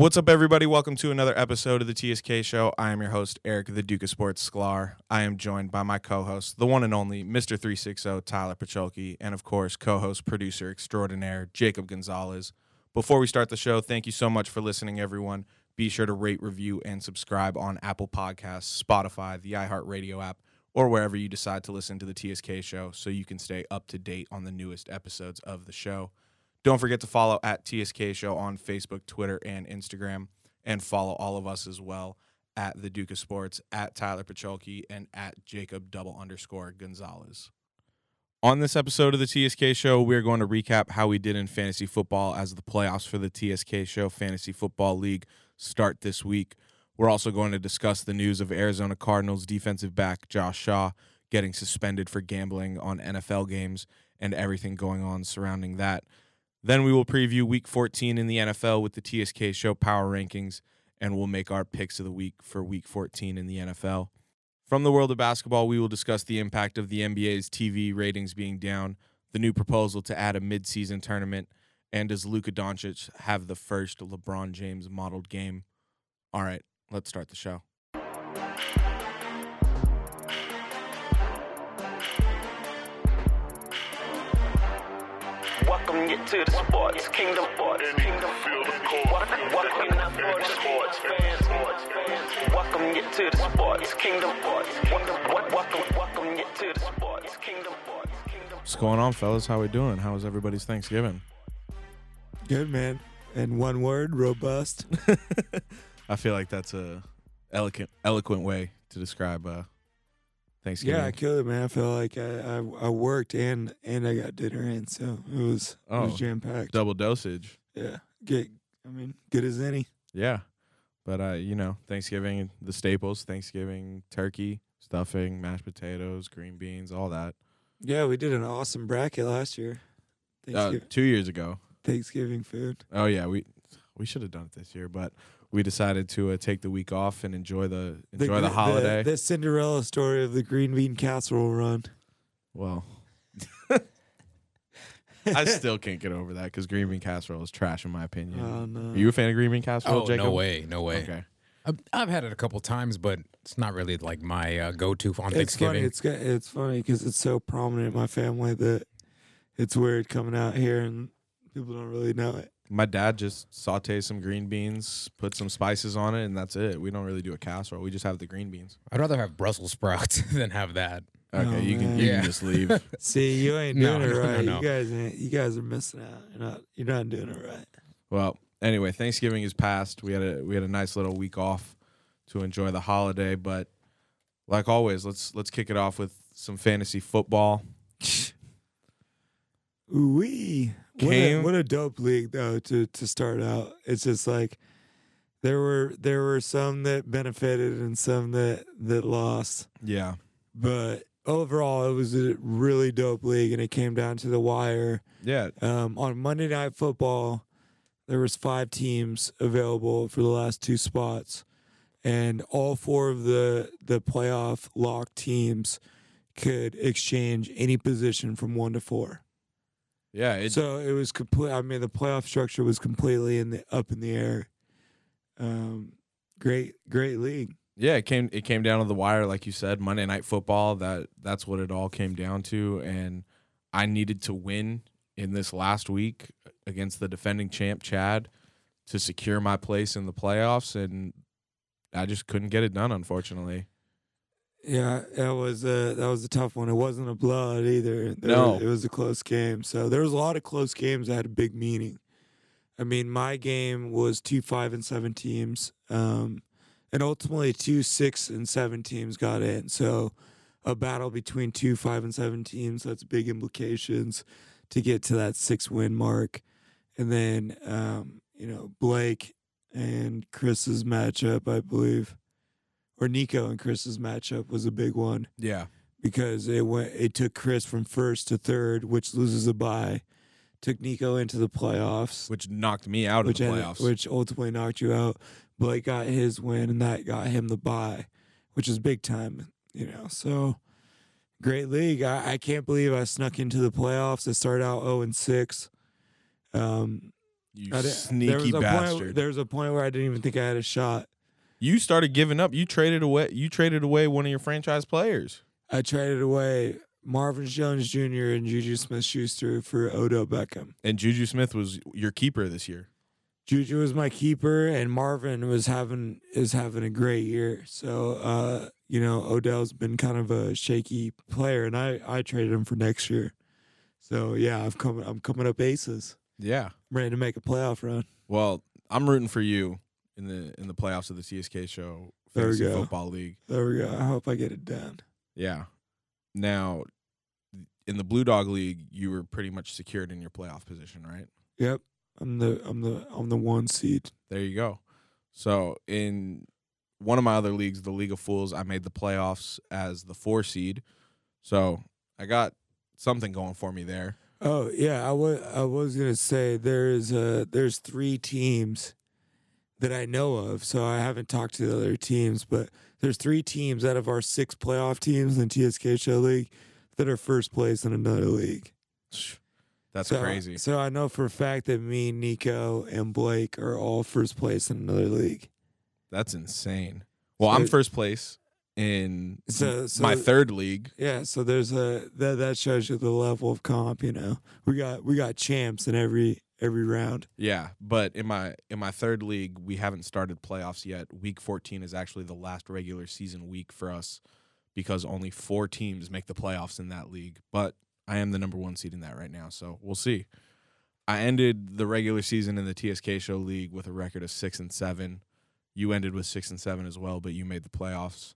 What's up, everybody? Welcome to another episode of the TSK Show. I am your host, Eric, the Duke of Sports Sklar. I am joined by my co-host, the one and only Mr. 360, Tyler Pacholke, and of course, co-host, producer extraordinaire, Jacob Gonzalez. Before we start the show, thank you so much for listening, everyone. Be sure to rate, review, and subscribe on Apple Podcasts, Spotify, the iHeartRadio app, or wherever you decide to listen to the TSK Show so you can stay up to date on the newest episodes of the show. Don't forget to follow at TSK Show on Facebook, Twitter, and Instagram, and follow all of us as well at the Duke of Sports, at Tyler Pacholke, and at Jacob double underscore Gonzalez. On this episode of the TSK Show, we're going to recap how we did in fantasy football as the playoffs for the TSK Show Fantasy Football League start this week. We're also going to discuss the news of Arizona Cardinals defensive back Josh Shaw getting suspended for gambling on NFL games and everything going on surrounding that. Then we will preview week 14 in the NFL with the TSK Show Power Rankings, and we'll make our picks of the week for week 14 in the NFL. From the world of basketball, we will discuss the impact of the NBA's TV ratings being down, the new proposal to add a midseason tournament, and does Luka Doncic have the first LeBron James modeled game? All right, let's start the show. Welcome you to the sports kingdom. Sports kingdom. Welcome, welcome you now for the sports fans. Welcome you to the sports kingdom. Welcome, welcome, welcome you to the. Sports kingdom. What's going on, fellas? How we doing? How was everybody's Thanksgiving? Good man. In one word, robust. I feel like that's a eloquent, eloquent way to describe uh, Thanksgiving. Yeah, I killed it, man. I felt like I, I, I worked and and I got dinner in, so it was it Oh. was jam packed. double dosage. Yeah, get. I mean, good as any. Yeah. But uh, you know, Thanksgiving the staples, Thanksgiving turkey, stuffing, mashed potatoes, green beans, all that. Yeah, we did an awesome bracket last year. Uh, 2 years ago. Thanksgiving food. Oh yeah, we we should have done it this year, but we decided to uh, take the week off and enjoy the enjoy the, gr- holiday. The, Cinderella story of the green bean casserole run. well, I still can't get over that cuz green bean casserole is trash in my opinion. Oh no. Are you a fan of green bean casserole, Oh Jacob? no way, no way. Okay. I've, I've had it a couple times, but it's not really like my uh, go-to on it's. Thanksgiving. It's got- it's funny because it's so prominent in my family that it's weird coming out here and people don't really know it. My dad just sautés some green beans, put some spices on it, and that's it. We don't really do a casserole. We just have the green beans. I'd rather have Brussels sprouts than have that. Okay, Oh, you can man. you Yeah. can just leave. See, you ain't No, doing it no, no, right. no. You guys ain't. You guys are missing out. You're not. You're not doing it right. well, anyway, Thanksgiving is past. We had a we had a nice little week off to enjoy the holiday, but like always, let's let's kick it off with some fantasy football. Wee. What a, what a dope league though to to start out. It's just like there were there were some that benefited and some that that lost. Yeah. But overall, it was a really dope league, and it came down to the wire. Yeah. Um, on Monday Night Football, there was five teams available for the last two spots, and all four of the the playoff lock teams could exchange any position from one to four. Yeah. It, so it was complete. I mean, the playoff structure was completely in the up in the air. Um, great, great league. yeah, it came it came down to the wire, like you said, Monday night football. That that's what it all came down to. And I needed to win in this last week against the defending champ Chad to secure my place in the playoffs and I just couldn't get it done, unfortunately. Yeah, that was a that was a tough one. It wasn't a blowout either. There No. it was a close game. So there was a lot of close games that had a big meaning. I mean, my game was two five and seven teams, um, and ultimately two six and seven teams got in. So a battle between two five and seven teams. That's big implications to get to that six win mark, and then um, you know Blake and Chris's matchup, I believe or Nico and Chris's matchup was a big one Yeah. because it went it took Chris from first to third, which loses a bye. Took Nico into the playoffs, Which knocked me out of the ended- playoffs. which ultimately knocked you out. Blake got his win, and that got him the bye, which is big time, you know. So great league. I, I can't believe I snuck into the playoffs. I started out zero and six. Um, You I sneaky there bastard. Point, there was a point where I didn't even think I had a shot. You started giving up. You traded away. You traded away one of your franchise players. I traded away Marvin Jones Jr. and Juju Smith Schuster for Odell Beckham. And Juju Smith was your keeper this year. Juju was my keeper, and Marvin was having is having a great year. So, uh, you know, Odell's been kind of a shaky player, and I I traded him for next year. So yeah, I've come I'm coming up aces. Yeah. I'm ready to make a playoff run. Well, I'm rooting for you in the in the playoffs of the TSK show There we fantasy go. football league. There we go. I hope I get it done. Yeah. Now, in the Blue Dog League, you were pretty much secured in your playoff position, right? Yep, I'm the I'm the I'm the one seed. There you go. So in one of my other leagues, the League of Fools, I made the playoffs as the four seed. So I got something going for me there. Oh yeah, I was I was gonna say there is uh there's three teams that I know of. So I haven't talked to the other teams, but there's three teams out of our six playoff teams in TSK Show League that are first place in another league. That's so, crazy. So I know for a fact that me, Nico, and Blake are all first place in another league. That's insane. Well, I'm first place in So- so- my third league. Yeah, so there's a that that shows you the level of comp. You know, we got we got champs in every every round. Yeah, but in my in my third league, we haven't started playoffs yet. Week 14 is actually the last regular season week for us because only four teams make the playoffs in that league. But I am the number one seed in that right now, so we'll see. I ended the regular season in the TSK Show League with a record of six and seven. You ended with six and seven as well, but you made the playoffs.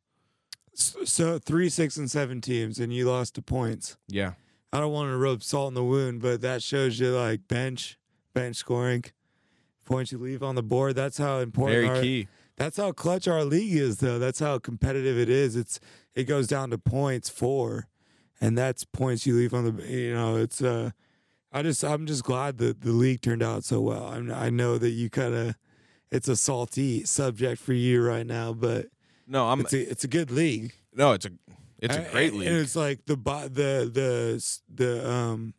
So, so three, six, and seven teams, and you lost to points. Yeah, I don't want to rub salt in the wound, but that shows you like bench, bench scoring, points you leave on the board. That's how important. very our, key. That's how clutch our league is, though. That's how competitive it is. It's it goes down to points four, and that's points you leave on the. You know, it's uh, I just I'm just glad that the league turned out so well. I'm, I know that you kind of, it's a salty subject for you right now, but No, I'm it's a it's a good league. no, it's a it's a great league. And it's like the the the the um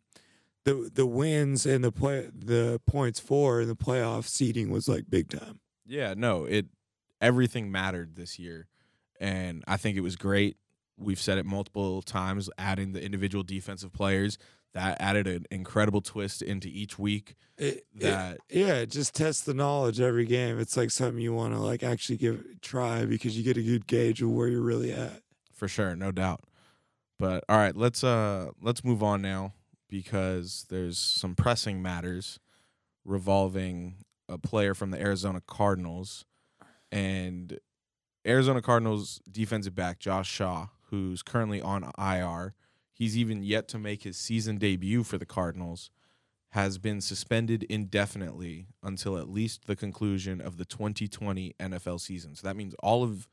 the the wins and the play the points for in the playoff seeding was like big time. Yeah, no, it everything mattered this year, and I think it was great. We've said it multiple times, adding the individual defensive players that added an incredible twist into each week. It, it- That yeah, it just test the knowledge every game. It's like something you want to like actually give try because you get a good gauge of where you're really at. for sure, no doubt. But all right, let's uh let's move on now because there's some pressing matters revolving a player from the Arizona Cardinals and Arizona Cardinals defensive back Josh Shaw, who's currently on IR. He's even yet to make his season debut for the Cardinals. Has been suspended indefinitely until at least the conclusion of the 2020 NFL season. So that means all of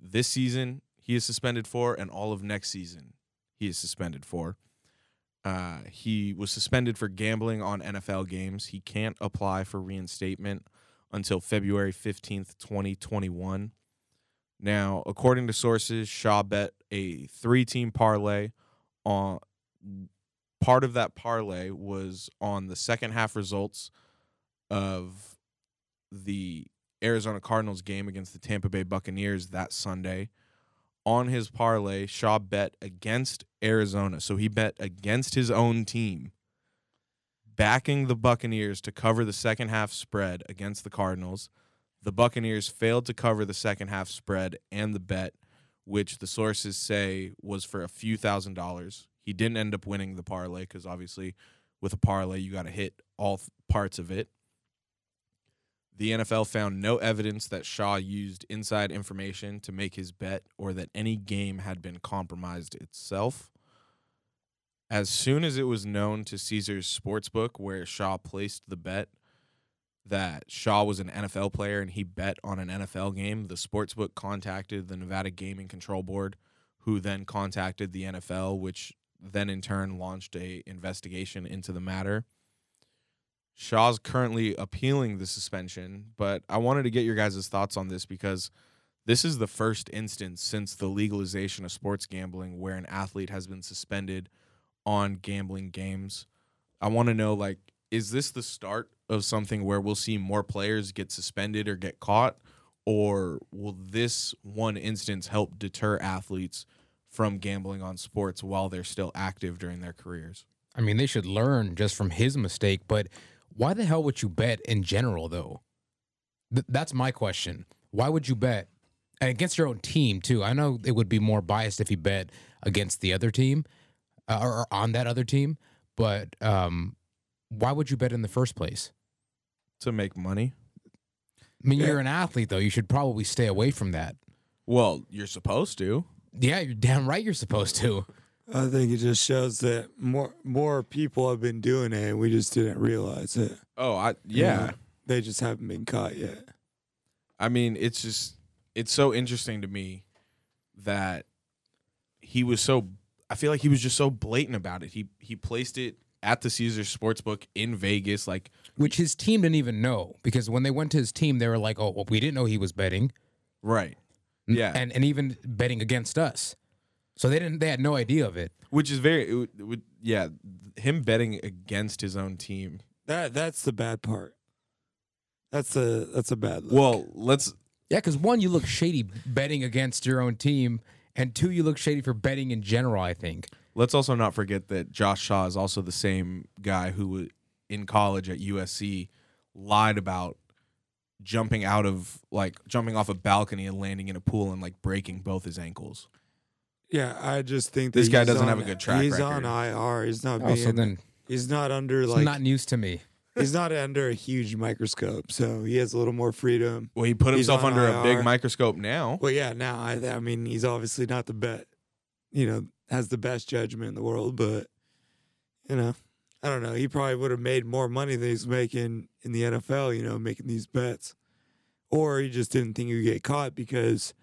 this season he is suspended for, and all of next season he is suspended for. Uh, he was suspended for gambling on NFL games. He can't apply for reinstatement until February 15th, 2021. Now, according to sources, Shaw bet a three team parlay on part of that parlay was on the second half results of the Arizona Cardinals game against the Tampa Bay Buccaneers that Sunday. On his parlay, Shaw bet against Arizona. So he bet against his own team, backing the Buccaneers to cover the second half spread against the Cardinals. The Buccaneers failed to cover the second half spread and the bet, which the sources say was for a few thousand dollars. He didn't end up winning the parlay because obviously, with a parlay, you got to hit all th- parts of it. The NFL found no evidence that Shaw used inside information to make his bet or that any game had been compromised itself. As soon as it was known to Caesars Sportsbook, where Shaw placed the bet that Shaw was an NFL player and he bet on an NFL game, the sportsbook contacted the Nevada Gaming Control Board, who then contacted the NFL, which then in turn launched a investigation into the matter. Shaw's currently appealing the suspension, but I wanted to get your guys' thoughts on this because this is the first instance since the legalization of sports gambling where an athlete has been suspended on gambling games. I want to know like is this the start of something where we'll see more players get suspended or get caught? Or will this one instance help deter athletes from gambling on sports while they're still active during their careers? I mean, they should learn just from his mistake, but why the hell would you bet in general, though? Th- that's my question. Why would you bet and against your own team too? I know it would be more biased if you bet against the other team uh, or, or on that other team, but um, why would you bet in the first place? To make money? I mean, you're an athlete, though. You should probably stay away from that. Well, you're supposed to. Yeah, you're damn right. You're supposed to. I think it just shows that more more people have been doing it, and we just didn't realize it. Oh, I You yeah. know, they just haven't been caught yet. I mean, it's just it's so interesting to me that he was so I feel like he was just so blatant about it. He he placed it at the Caesars Sportsbook in Vegas like Which his team didn't even know because when they went to his team, they were like, "Oh, well, we didn't know he was betting." right. Yeah. and and even betting against us. So they didn't. They had no idea of it. Which is very it would, it would yeah, him betting against his own team. That that's the bad part. That's a that's a bad look. Well, let's Yeah, because one, you look shady betting against your own team, and two, you look shady for betting in general. I think. let's also not forget that Josh Shaw is also the same guy who in college at USC lied about jumping out of like jumping off a balcony and landing in a pool and like breaking both his ankles. Yeah, I just think that This guy doesn't have a good track He's record. on IR. He's not Oh, being. so then he's not under like. not news to me. he's not under a huge microscope, so he has a little more freedom. Well, he put He's himself on under a big microscope now. Well, yeah. Now I I mean he's obviously not the bet. You know, has the best judgment in the world, but you know, I don't know. He probably would have made more money than he's making in the NFL. You know, making these bets, or he just didn't think he would get caught because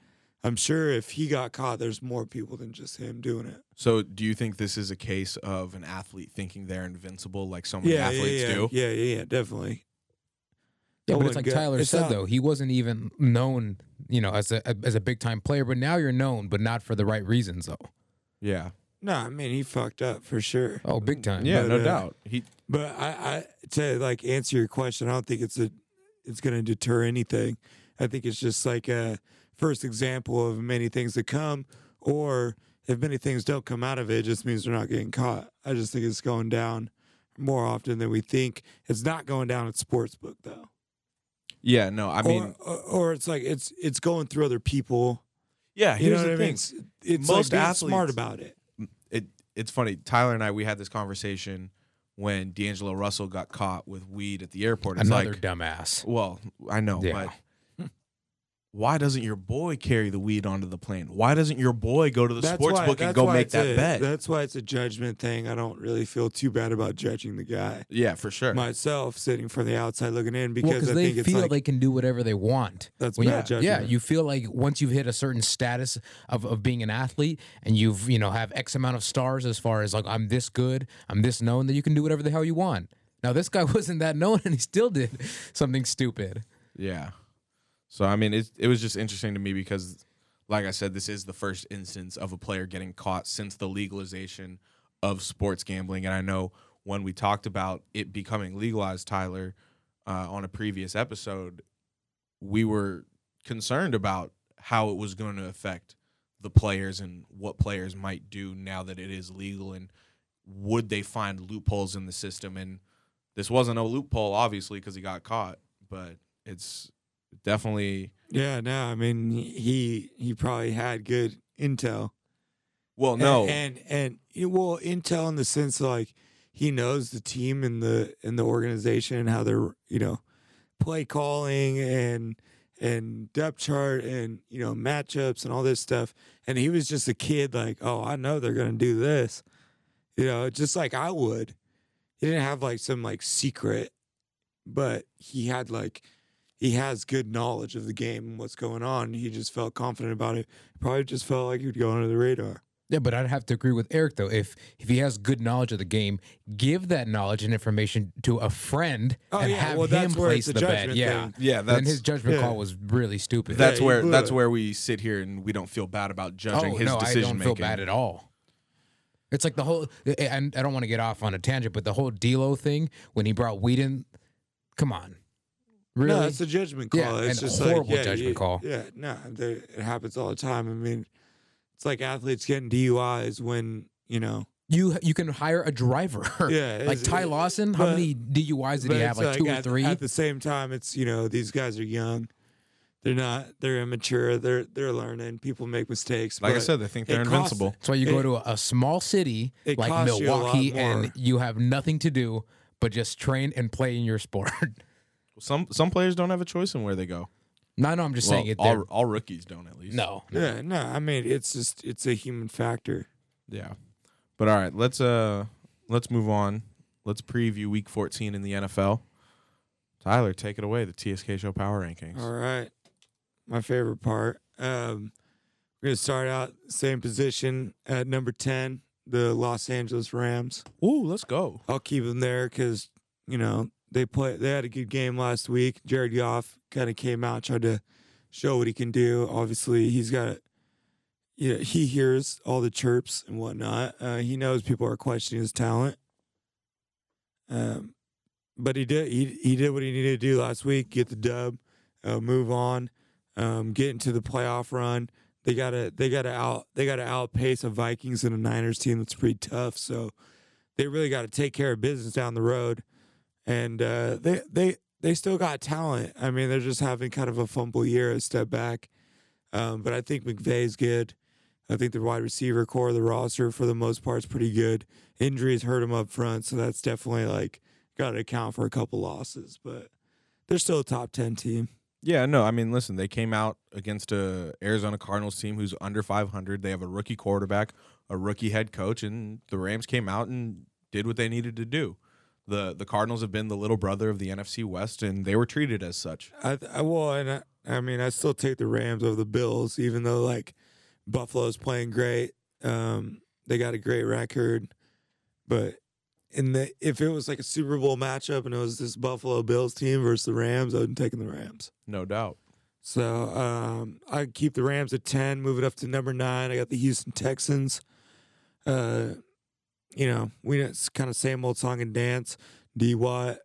I'm sure if he got caught, there's more people than just him doing it. So, do you think this is a case of an athlete thinking they're invincible, like so many Yeah, athletes yeah, yeah, do? yeah, yeah, yeah, definitely. Yeah, I but it's like get- Tyler it's said not- though. He wasn't even known, you know, as a as a big time player. But now you're known, but not for the right reasons though. Yeah, No, I mean he fucked up for sure. Oh, big time. yeah, But, no uh, doubt. He But I, I to like answer your question, I don't think it's a it's gonna deter anything. I think it's just like a first example of many things to come, or if many things don't come out of it, it just means they're not getting caught. I just think it's going down more often than we think. It's not going down at sportsbook though. yeah, no, I mean, or, or, or it's like it's it's going through other people. yeah. You Here's know the what I thing. mean? It's, it's Most like being smart about it. it it's funny. Tyler and I we had this conversation when D'Angelo Russell got caught with weed at the airport. It's Another like, dumbass. well, I know, Yeah. but why doesn't your boy carry the weed onto the plane? Why doesn't your boy go to the sports why- book and go make it's that a- bet? That's why it's a judgment thing. I don't really feel too bad about judging the guy. yeah, for sure. myself sitting from the outside looking in because because I they think it's feel like they can do whatever they want. That's When you- bad Yeah, judgment. you feel like once you've hit a certain status of, of being an athlete and you've you know have X amount of stars as far as like I'm this good, I'm this known that you can do whatever the hell you want. Now this guy wasn't that known and he still did something stupid. Yeah. So I mean, it it was just interesting to me because, like I said, this is the first instance of a player getting caught since the legalization of sports gambling, and I know when we talked about it becoming legalized, Tyler, uh, on a previous episode, we were concerned about how it was going to affect the players and what players might do now that it is legal, and would they find loopholes in the system? And this wasn't a loophole, obviously, because he got caught, but it's definitely yeah no i mean he he probably had good intel. Well no. And and, and well intel in the sense like he knows the team and the and the organization and how they're you know play calling and and depth chart and you know matchups and all this stuff. And he was just a kid like oh i know they're gonna do this. You know just like i would. He didn't have like some like secret but he had like he has good knowledge of the game and what's going on he just felt confident about it probably just felt like he would go under the radar Yeah, but I'd have to agree with Eric though. If if he has good knowledge of the game, give that knowledge and information to a friend Oh, and yeah, have well, him place it's the bet. judgment Yeah, thing. yeah then his judgment yeah. call was really stupid. that's Yeah, where that's where we sit here and we don't feel bad about judging oh his no, I decision don't making feel bad at all. It's like the whole, and I don't want to get off on a tangent, but the whole D'Lo thing when he brought Whedon, come on, really? No, it's a judgment call. Yeah, it's and just horrible like, yeah, judgment you- call. Yeah, no, there- it happens all the time. I mean, it's like athletes getting DUIs when you know. you you can hire a driver. Yeah, like Ty it- Lawson. How many DUIs did he have? it's Like, two or at, three. At the same time, it's you know these guys are young. They're not. They're immature. They're they're learning. People make mistakes. Like I said, they think they're it costs- invincible. That's why you go to a, a small city like costs you Milwaukee and you have nothing to do but just train and play in your sport. Some some players don't have a choice in where they go. no, no, I'm just Well, saying it. all, all rookies don't at least. no, no. Yeah, no, I mean it's just it's a human factor. Yeah. But all right, let's uh let's move on. Let's preview week 14 in the NFL. Tyler, take it away, the TSK show power rankings. All right, my favorite part. Um, we're gonna start out same position at number ten, the Los Angeles Rams. Ooh, let's go. I'll keep them there because you know they play. They had a good game last week. Jared Goff kind of came out, tried to show what he can do. Obviously, he's got. You know, he hears all the chirps and whatnot. Uh, he knows people are questioning his talent. Um, but he did. He he did what he needed to do last week. Get the dub, uh, move on, um, get into the playoff run. They gotta they gotta out they gotta outpace a Vikings and a Niners team that's pretty tough. So they really got to take care of business down the road, and uh, they they they still got talent. I mean, they're just having kind of a fumble year, a step back. Um, but I think McVay's good. I think the wide receiver core of the roster, for the most part, is pretty good. Injuries hurt them up front, so that's definitely like got to account for a couple losses. But they're still a top ten team. Yeah, no, I mean, listen, they came out against a Arizona Cardinals team who's under 500. They have a rookie quarterback, a rookie head coach, and the Rams came out and did what they needed to do. The the Cardinals have been the little brother of the NFC West, and they were treated as such. I, I well, and I, I mean, I still take the Rams over the Bills, even though like Buffalo's playing great. Um, they got a great record, but in the if it was like a Super Bowl matchup and it was this Buffalo Bills team versus the Rams, I'd have taken the Rams. No doubt. So um, I keep the Rams at ten, move it up to number nine. I got the Houston Texans. Uh, you know, we it's kind of same old song and dance. D Watt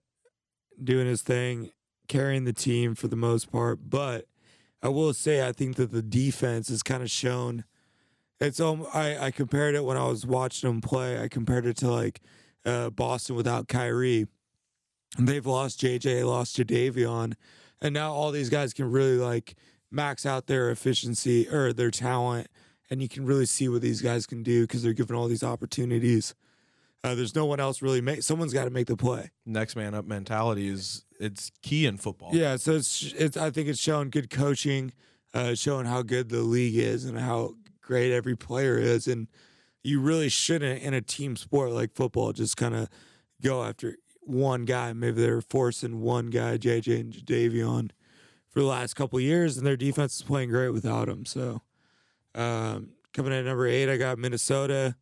doing his thing, carrying the team for the most part. But I will say, I think that the defense has kind of shown. It's um, I I compared it when I was watching them play. I compared it to like uh, Boston without Kyrie. They've lost JJ, lost Jadeveon, and now all these guys can really like max out their efficiency or their talent, and you can really see what these guys can do because they're given all these opportunities. Uh, there's no one else really make. Someone's got to make the play. Next man up mentality is it's key in football. Yeah, so it's it's. I think it's showing good coaching, uh, showing how good the league is and how great every player is, and you really shouldn't in a team sport like football just kind of go after one guy. Maybe they're forcing one guy, JJ and Davion, for the last couple of years, and their defense is playing great without him. So, um, coming in at number eight, I got Minnesota.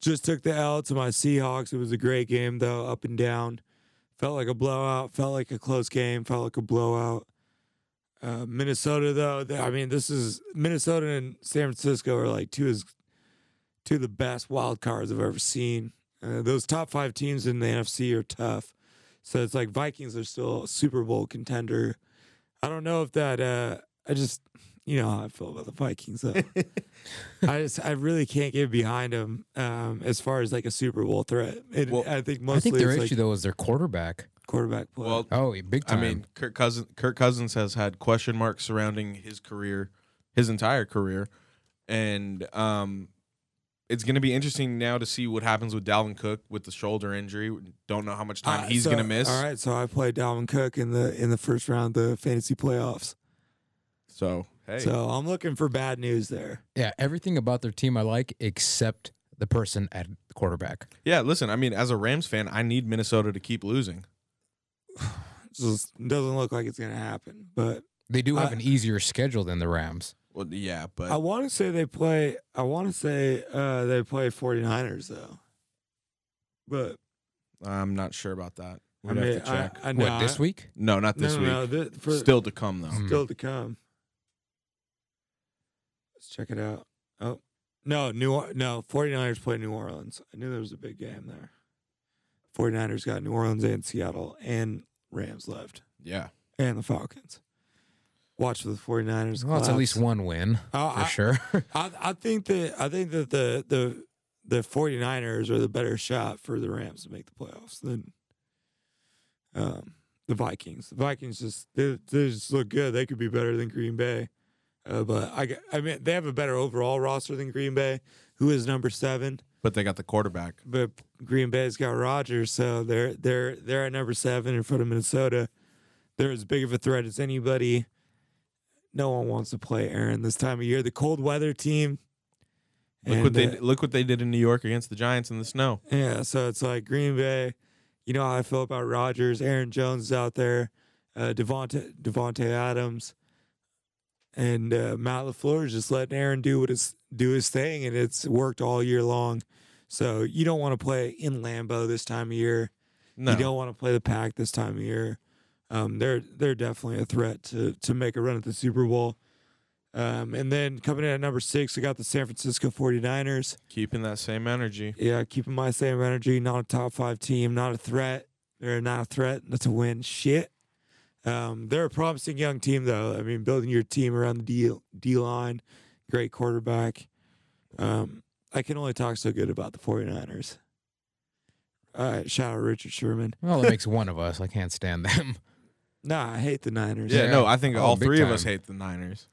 Just took the L to my Seahawks. It was a great game though, up and down. Felt like a blowout. Felt like a close game. Felt like a blowout. Uh, Minnesota though, th- I mean, this is Minnesota and San Francisco are like two is two of the best wild cards I've ever seen. Uh, those top five teams in the NFC are tough. So it's like Vikings are still a Super Bowl contender. I don't know if that. Uh, I just, you know how I feel about the Vikings. Though. I just, I really can't get behind them um, as far as like a Super Bowl threat. It, Well, I think I mostly think their it's issue like though is their quarterback. quarterback play. Well, Oh, big time. I mean, Kirk Cousins Kirk Cousins has had question marks surrounding his career, his entire career, and um, it's going to be interesting now to see what happens with Dalvin Cook with the shoulder injury. Don't know how much time Uh, he's so- going to miss. All right, so I played Dalvin Cook in the in the first round of the fantasy playoffs. So hey, So I'm looking for bad news there. yeah, everything about their team I like except the person at quarterback. yeah. Listen, I mean, as a Rams fan, I need Minnesota to keep losing. It just doesn't look like it's gonna happen. But They do have I- an easier schedule than the Rams. Well, yeah, but I want to say they play. I want to say uh, they play 49ers though. But I'm not sure about that. I We'd mean, have to check. I know what this week? no, not this no, week. no, thi- for, Still to come though. Mm. still to come. Let's check it out. Oh, No, New no, 49ers play New Orleans. I knew there was a big game there. 49ers got New Orleans and Seattle and Rams left Yeah. and the Falcons. Watch for the 49ers. Well, it's at least one win Oh, for I- sure. I, I think that I think that the the the 49ers are the better shot for the Rams to make the playoffs than um, the Vikings. The Vikings just they, they just look good. They could be better than Green Bay, uh, but I mean they have a better overall roster than Green Bay, who is number seven. But they got the quarterback. But Green Bay's got Rodgers, so they're they're they're at number seven in front of Minnesota. They're as big of a threat as anybody. No one wants to play Aaron this time of year. The cold weather team. Look And, what they uh, look what they did in New York against the Giants in the snow. yeah, so it's like Green Bay. You know how I feel about Rodgers. Aaron Jones is out there. Uh, Davante Davante Adams, and uh, Matt LaFleur is just letting Aaron do what his do his thing, and it's worked all year long. So you don't want to play in Lambeau this time of year. No. You don't want to play the pack this time of year. Um, they're they're definitely a threat to to make a run at the Super Bowl. Um, and then coming in at number six, I got the San Francisco 49ers. Keeping that same energy. Yeah, keeping my same energy. Not a top five team, not a threat. They're not a threat not to win shit. Um, they're a promising young team, though. I mean, building your team around the D, D line, great quarterback. Um, I can only talk so good about the 49ers. All right, shout out Richard Sherman. well, it makes one of us. I can't stand them. Nah, I hate the Niners. Yeah, Yeah. no, I think Oh, all big three of us hate the Niners.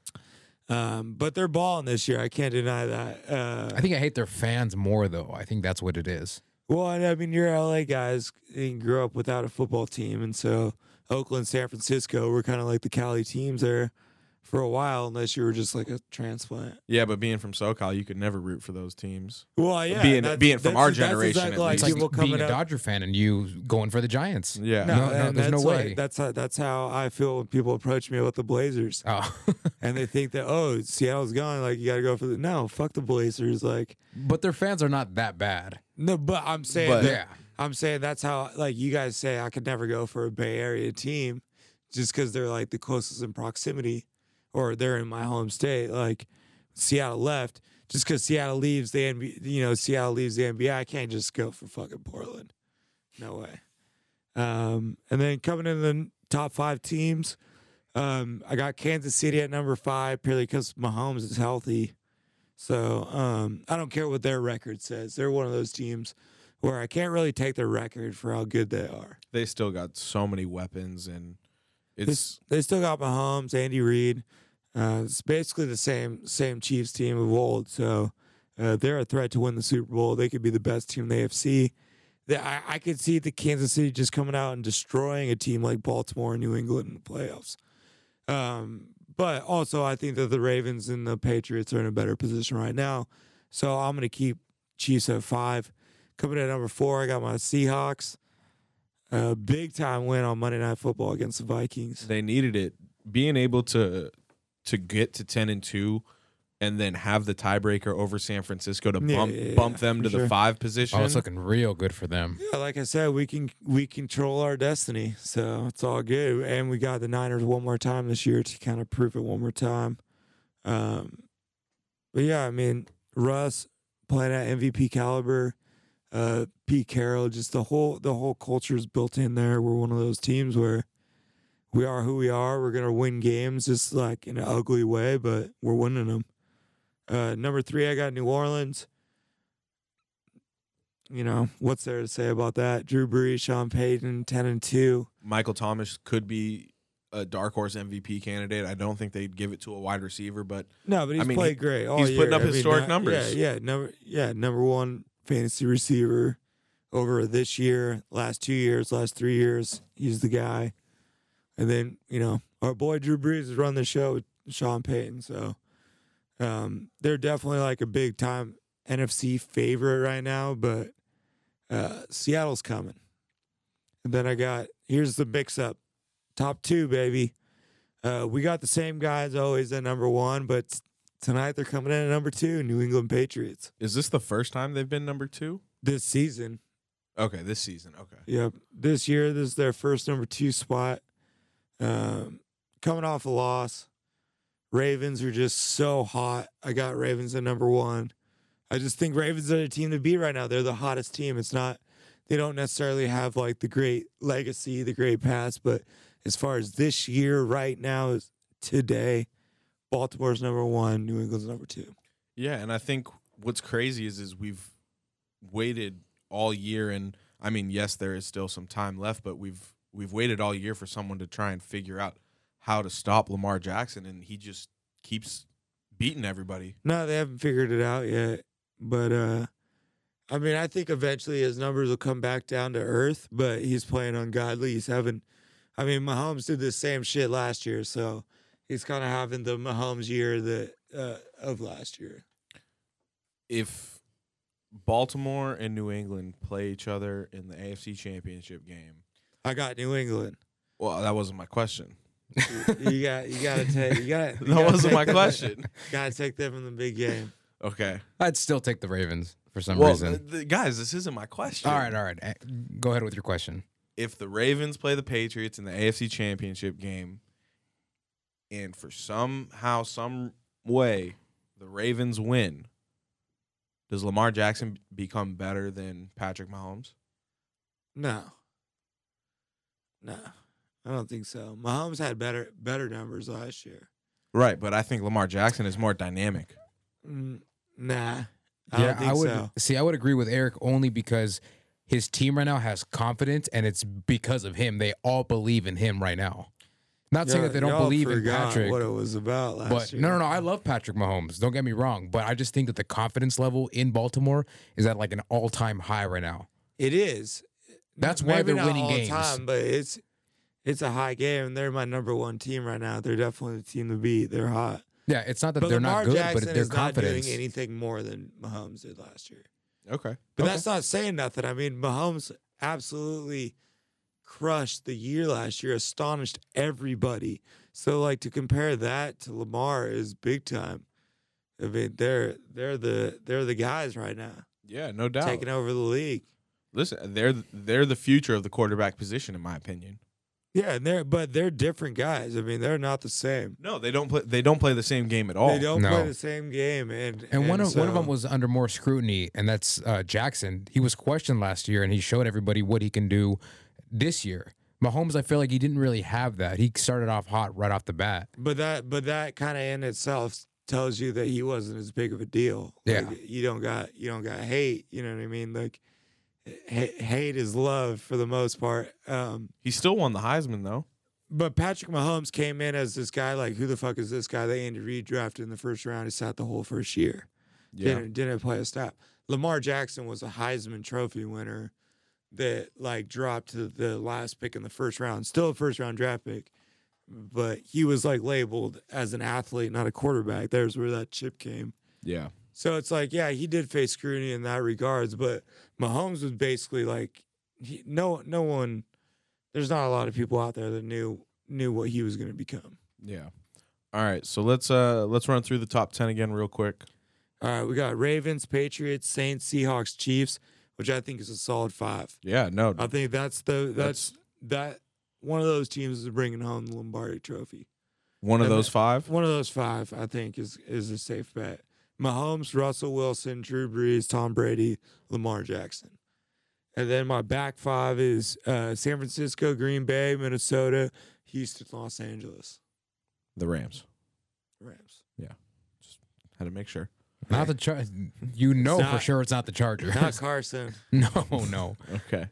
Um, but they're balling this year. I can't deny that. Uh, I think I hate their fans more though. I think that's what it is. Well, I mean, you're LA guys and grew up without a football team, and so Oakland, San Francisco were kind of like the Cali teams there for a while, unless you were just like a transplant. Yeah, but being from SoCal, you could never root for those teams. Well, yeah, Being- and that's- being from our that's generation, exactly like least. It's people like being coming a up. Dodger fan and you going for the Giants. Yeah. No, No, no, there's no way. Like, that's how, that's how I feel when people approach me with the Blazers, Oh, and they think that oh, Seattle's gone, like you got to go for the no, fuck the Blazers, like but their fans are not that bad. no, but I'm saying But- that- Yeah. I'm saying that's how like you guys say I could never go for a Bay Area team just because they're like the closest in proximity or they're in my home state. Like Seattle left just because Seattle leaves the NBA, you know, Seattle leaves the NBA. I can't just go for fucking Portland. No way. Um, and then coming in the top five teams, um, I got Kansas City at number five purely because Mahomes is healthy. So um, I don't care what their record says. They're one of those teams where I can't really take their record for how good they are. They still got so many weapons, and They, it's they still got Mahomes, Andy Reid. Uh, it's basically the same same Chiefs team of old. So uh, they're a threat to win the Super Bowl. They could be the best team in the AFC. They, I, I could see the Kansas City just coming out and destroying a team like Baltimore and New England in the playoffs. Um, but also, I think that the Ravens and the Patriots are in a better position right now. So I'm going to keep Chiefs at five. Coming in at number four, I got my Seahawks. A big time win on Monday Night Football against the Vikings. they needed it. Being able to to get to ten and two, and then have the tiebreaker over San Francisco to Yeah, bump yeah, yeah, bump them for to the five position. Oh, it's looking real good for them. Yeah, like I said, we can we control our destiny, so it's all good. And we got the Niners one more time this year to kind of prove it one more time. Um, but yeah, I mean Russ playing at MVP caliber, uh, Pete Carroll, just the whole the whole culture is built in there. We're one of those teams where we are who we are. We're gonna win games, just like in an ugly way, but we're winning them. Uh, number three, I got New Orleans you know, what's there to say about that? Drew Brees, Sean Payton, ten and two. Michael Thomas could be a dark horse MVP candidate. I don't think they'd give it to a wide receiver, but No, but he's mean, played he- great. He's putting up I mean, historic uh, numbers. Yeah, yeah, number yeah, number one fantasy receiver over this year, last two years, last three years. He's the guy. And then you know our boy Drew Brees has run the show with Sean Payton, so um, they're definitely like a big time NFC favorite right now. But uh, Seattle's coming. And then I got here's the mix up, top two baby. Uh, we got the same guys always at number one, but tonight they're coming in at number two, New England Patriots. is this the first time they've been number two? This season, Okay, this season. Okay. yep. This year, this is their first number two spot. Um, coming off a loss, Ravens are just so hot. I got Ravens at number one. I just think Ravens are the team to beat right now. They're the hottest team. It's not they don't necessarily have like the great legacy, the great past, but as far as this year right now is today, Baltimore's number one, New England's number two. Yeah, and I think what's crazy is is we've waited all year, and I mean, yes, there is still some time left, but we've we've waited all year for someone to try and figure out how to stop Lamar Jackson, and he just keeps beating everybody. No, they haven't figured it out yet. But uh I mean, I think eventually his numbers will come back down to earth, but he's playing ungodly. He's having I mean, Mahomes did the same shit last year, so he's kind of having the Mahomes year that uh, of last year. If Baltimore and New England play each other in the AFC Championship game, I got New England. well, that wasn't my question. You got you got to take you got That wasn't my question. Got to take them in the big game. Okay. I'd still take the Ravens for some Well, reason. th- th- guys, this isn't my question. all right, all right. Go ahead with your question. if the Ravens play the Patriots in the AFC Championship game, and for somehow, some way, the Ravens win, does Lamar Jackson become better than Patrick Mahomes? No. No. I don't think so. Mahomes had better better numbers last year. Right, but I think Lamar Jackson is more dynamic. Mm, nah. I don't think I would so. see. I would agree with Eric only because his team right now has confidence, and it's because of him. They all believe in him right now. Not saying that they don't Y'all believe in forgot Patrick, What it was about last but year. no, no, no. I love Patrick Mahomes. Don't get me wrong, but I just think that the confidence level in Baltimore is at like an all-time high right now. It is. That's N- why maybe they're not winning all games. Time, but it's it's a high game. and They're my number one team right now. They're definitely the team to beat. They're hot. Yeah, it's not that But they're Lamar not good, Jackson but they're confidence. not doing anything more than Mahomes did last year. Okay. But Okay. that's not saying nothing. I mean, Mahomes absolutely crushed the year last year, astonished everybody. So like to compare that to Lamar is big time. I mean, they're they're the they're the guys right now Yeah, no doubt. taking over the league. Listen, they're they're the future of the quarterback position, in my opinion. Yeah, and they're but they're different guys. I mean, they're not the same. No, they don't play. They don't play the same game at all. They don't play the same game, and And one of one of them was under more scrutiny, and that's uh, Jackson. He was questioned last year, and he showed everybody what he can do this year. Mahomes, I feel like he didn't really have that. He started off hot right off the bat. But that but that kind of in itself tells you that he wasn't as big of a deal. Yeah. Like, you don't got you don't got hate. You know what I mean? Like ha- hate is love for the most part. Um, He still won the Heisman though. but Patrick Mahomes came in as this guy. Like who the fuck is this guy? They Andy Reid drafted in the first round. He sat the whole first year. Yeah. Didn't didn't play a snap. Lamar Jackson was a Heisman Trophy winner that like dropped to the last pick in the first round. Still a first round draft pick, but he was like labeled as an athlete, not a quarterback. There's where that chip came. Yeah. So it's like, yeah, he did face scrutiny in that regards, but Mahomes was basically like, he, no, no one. There's not a lot of people out there that knew knew what he was going to become. Yeah. All right, so let's uh let's run through the top ten again real quick. All right, we got Ravens, Patriots, Saints, Seahawks, Chiefs, which I think is a solid five. Yeah, no, I think that's the that's that one of those teams is bringing home the Lombardi Trophy. one of and those five. One of those five, I think, is is a safe bet. Mahomes, Russell Wilson, Drew Brees, Tom Brady, Lamar Jackson. And then my back five is uh, San Francisco, Green Bay, Minnesota, Houston, Los Angeles. The Rams. Rams. Yeah. Just had to make sure. Not the char- You know for sure it's not the Chargers. Not Carson. no, no. Okay.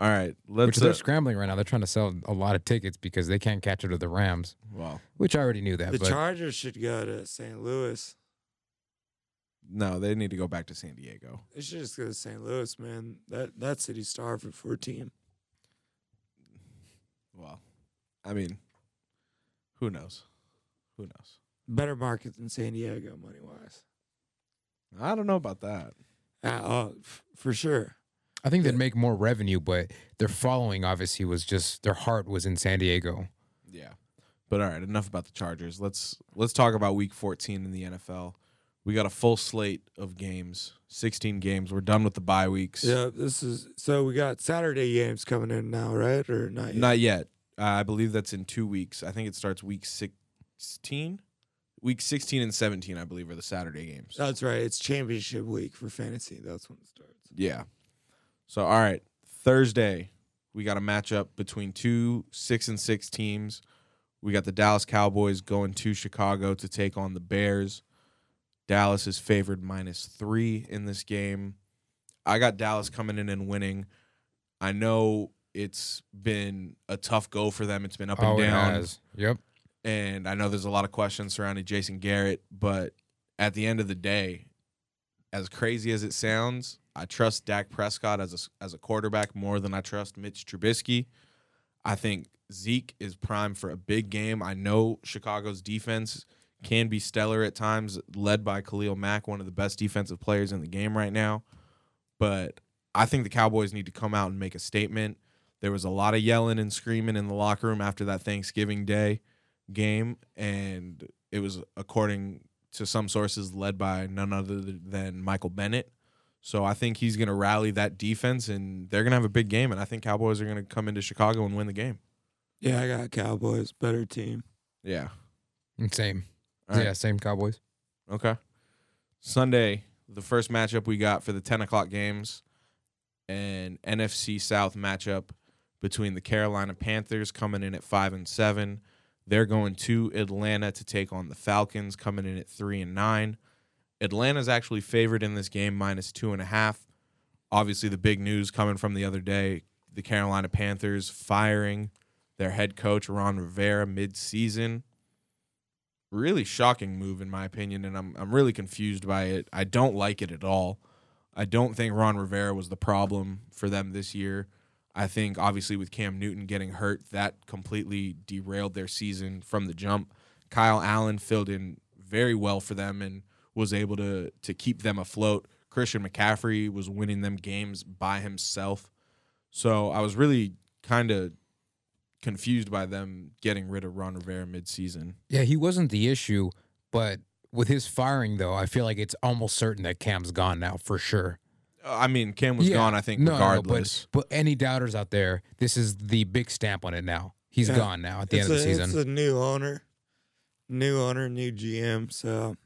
All right. Which Let's. they're Uh, scrambling right now. They're trying to sell a lot of tickets because they can't catch up to the Rams, well, which I already knew that. The but Chargers should go to St. Louis. no, they need to go back to San Diego. They should just go to St. Louis, man. That that city's starving for a team. Well, I mean, who knows? Who knows? Better market than San Diego, money wise. I don't know about that. Uh, oh, f- for sure. I think they'd make more revenue, but their following obviously was just their heart was in San Diego. Yeah. But all right, enough about the Chargers. Let's let's talk about week 14 in the NFL. We got a full slate of games, 16 games. We're done with the bye weeks. Yeah, this is so we got Saturday games coming in now, right? Or not yet? Not yet. Uh, I believe that's in 2 weeks. I think it starts week 16. Week 16 and 17, I believe, are the Saturday games. That's right. It's championship week for fantasy. That's when it starts. Yeah. So all right, Thursday we got a matchup between two six and six teams. We got the Dallas Cowboys going to Chicago to take on the Bears. Dallas is favored minus three in this game. I got Dallas coming in and winning. I know it's been a tough go for them. It's been up and Oh, it down. has. Yep. And I know there's a lot of questions surrounding Jason Garrett, but at the end of the day, as crazy as it sounds, I trust Dak Prescott as a, as a quarterback more than I trust Mitch Trubisky. I think Zeke is primed for a big game. I know Chicago's defense can be stellar at times, led by Khalil Mack, one of the best defensive players in the game right now. But I think the Cowboys need to come out and make a statement. There was a lot of yelling and screaming in the locker room after that Thanksgiving Day game, and it was according to some sources led by none other than Michael Bennett. So I think he's going to rally that defense, and they're going to have a big game. And I think Cowboys are going to come into Chicago and win the game. Yeah, I got Cowboys. Better team. Yeah. Same. All right. Yeah, same Cowboys. Okay. Sunday, the first matchup we got for the 10 o'clock games, an NFC South matchup between the Carolina Panthers coming in at 5 and 7. They're going to Atlanta to take on the Falcons coming in at 3 and 9. Atlanta's actually favored in this game minus two and a half. Obviously, the big news coming from the other day the Carolina Panthers firing their head coach, Ron Rivera, mid season really shocking move in my opinion and I'm I'm really confused by it. I don't like it at all. I don't think Ron Rivera was the problem for them this year. I think obviously with Cam Newton getting hurt, that completely derailed their season from the jump. Kyle Allen filled in very well for them and was able to to keep them afloat. Christian McCaffrey was winning them games by himself. So I was really kind of confused by them getting rid of Ron Rivera mid-season. Yeah, he wasn't the issue, but with his firing though, I feel like it's almost certain that Cam's gone now for sure. I mean, Cam was Yeah. gone. I think No, no, no, regardless. but but any doubters out there, this is the big stamp on it now. He's Yeah. gone now at the it's end of the season. It's season. a new owner, new owner, new GM. So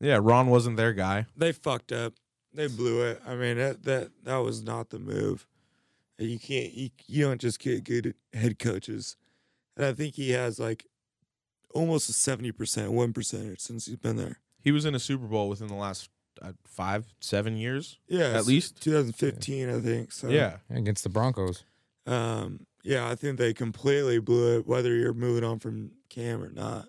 yeah, Ron wasn't their guy. they fucked up. They blew it. I mean, that that that was not the move. You can't. You, you don't just get good head coaches. And I think he has like almost a seventy percent win percentage since he's been there. He was in a Super Bowl within the last five, seven years. Yeah, At least? 2015, I think. So Yeah, against the Broncos. Um, yeah, I think they completely blew it. Whether you're moving on from Cam or not,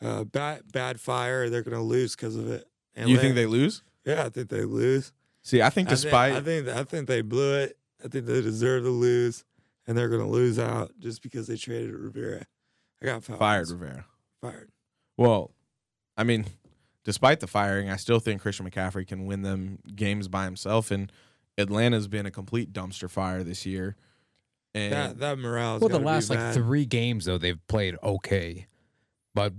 uh, bad bad fire. They're gonna lose because of it. And you think they lose? Yeah, I think they lose. See, I think I think- despite I think, I think they blew it. I think they deserve to lose, and they're gonna lose out just because they traded Rivera. I got Falcons. fired Rivera. Fired. Well, I mean, despite the firing, I still think Christian McCaffrey can win them games by himself. And Atlanta's been a complete dumpster fire this year. And That that morale. Well, the last like three games though they've played okay, but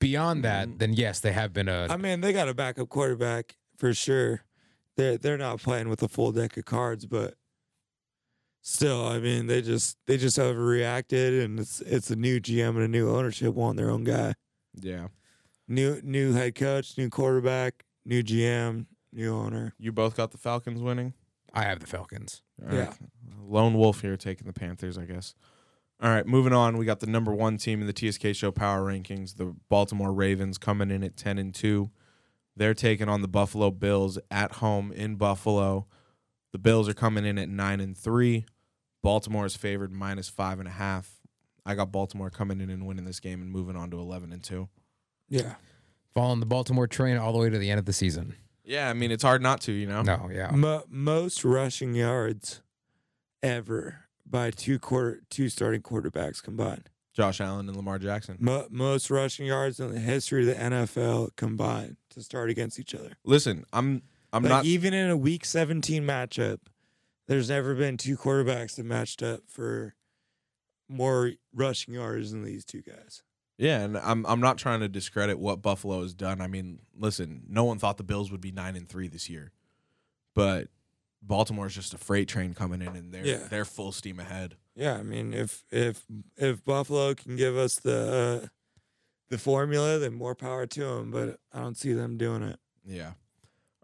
beyond that, Mhm. then yes, they have been a. I mean, they got a backup quarterback for sure. They're they're not playing with a full deck of cards, but still, I mean, they just they just overreacted, and it's it's a new GM and a new ownership want their own guy. yeah, New new head coach, new quarterback, new GM, new owner. you both got the Falcons winning. I have the Falcons. All Yeah. right. Lone Wolf here taking the Panthers, I guess. All right, moving on. We got the number one team in the TSK Show Power Rankings, the Baltimore Ravens, coming in at ten and two. They're taking on the Buffalo Bills at home in Buffalo. The Bills are coming in at nine and three. Baltimore is favored minus five and a half. I got Baltimore coming in and winning this game and moving on to eleven and two. Yeah, Following the Baltimore train all the way to the end of the season. Yeah, I mean it's hard not to, you know. No, yeah. Mo- most rushing yards ever by two quarter two starting quarterbacks combined. Josh Allen and Lamar Jackson. Mo- most rushing yards in the history of the NFL combined to start against each other. Listen, I'm I'm like not even in a week 17 matchup, there's never been two quarterbacks that matched up for more rushing yards than these two guys. Yeah, and I'm I'm not trying to discredit what Buffalo has done. I mean, listen, no one thought the Bills would be nine and three this year, but Baltimore's just a freight train coming in, and they're Yeah. they're full steam ahead. Yeah, I mean if if if Buffalo can give us the uh, the formula, then more power to them. But I don't see them doing it. Yeah.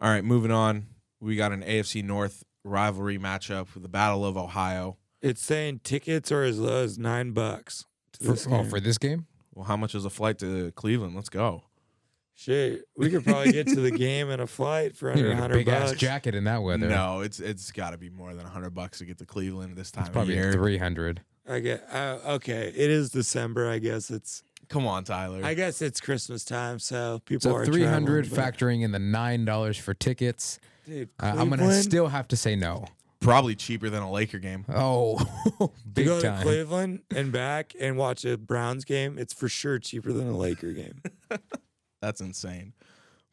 All right, moving on. We got an AFC North rivalry matchup with the Battle of Ohio. It's saying tickets are as low as nine bucks. For, oh, for this game? Well, how much is a flight to Cleveland? Let's go. Shit, we could probably get to the game in a flight for under need a hundred big ass bucks. jacket in that weather. No, it's it's got to be more than hundred bucks to get to Cleveland this time It's of probably three hundred. I get uh, okay. It is December. I guess it's. Come on, Tyler. I guess it's Christmas time, so people So are three hundred, factoring in the nine dollars for tickets. Dude, Uh, I'm gonna still have to say no. Probably cheaper than a Laker game. Oh, to big go to time. Cleveland and back and watch a Browns game. It's for sure cheaper than a Laker game. That's insane.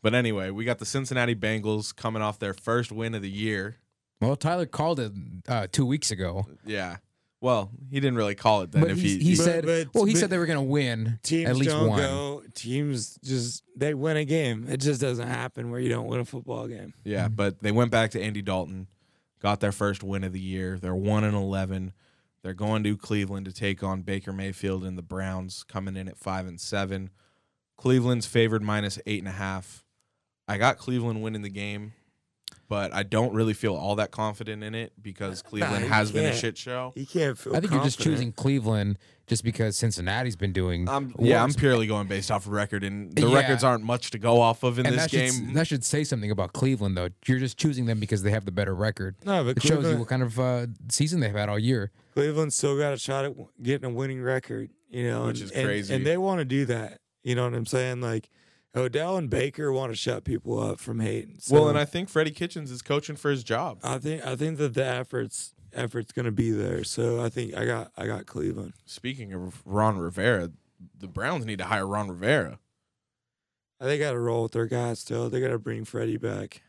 But anyway, we got the Cincinnati Bengals coming off their first win of the year. Well, Tyler called it uh, two weeks ago, Yeah. Well, he didn't really call it then. but if he, he, he But- said, but- well, he but said they were going to win Teams at least don't one. go. Teams just they win a game. It just doesn't happen where you don't win a football game. Yeah, but they went back to Andy Dalton, got their first win of the year. They're one and eleven. They're going to Cleveland to take on Baker Mayfield and the Browns, coming in at five and seven. Cleveland's favored minus eight and a half. I got Cleveland winning the game, but I don't really feel all that confident in it because Cleveland you has been a can't. shit show. You can't feel. I think you're just choosing Cleveland just because Cincinnati's been doing. I'm, yeah, I'm purely going based off of record, and the Yeah. records aren't much to go off of in and this that game. Should, that should say something about Cleveland, though. You're just choosing them because they have the better record. No, but It shows you what kind of uh, season they've had all year. Cleveland still got a shot at getting a winning record. You know, Which and- is and- crazy. and they want to do that. You know what I'm saying? Like Odell and Baker want to shut people up from hating. So well, and I think Freddie Kitchens is coaching for his job. I think I think that the efforts efforts going to be there. So I think I got I got Cleveland. Speaking of Ron Rivera, the Browns need to hire Ron Rivera. They got to roll with their guys still. They got to bring Freddie back.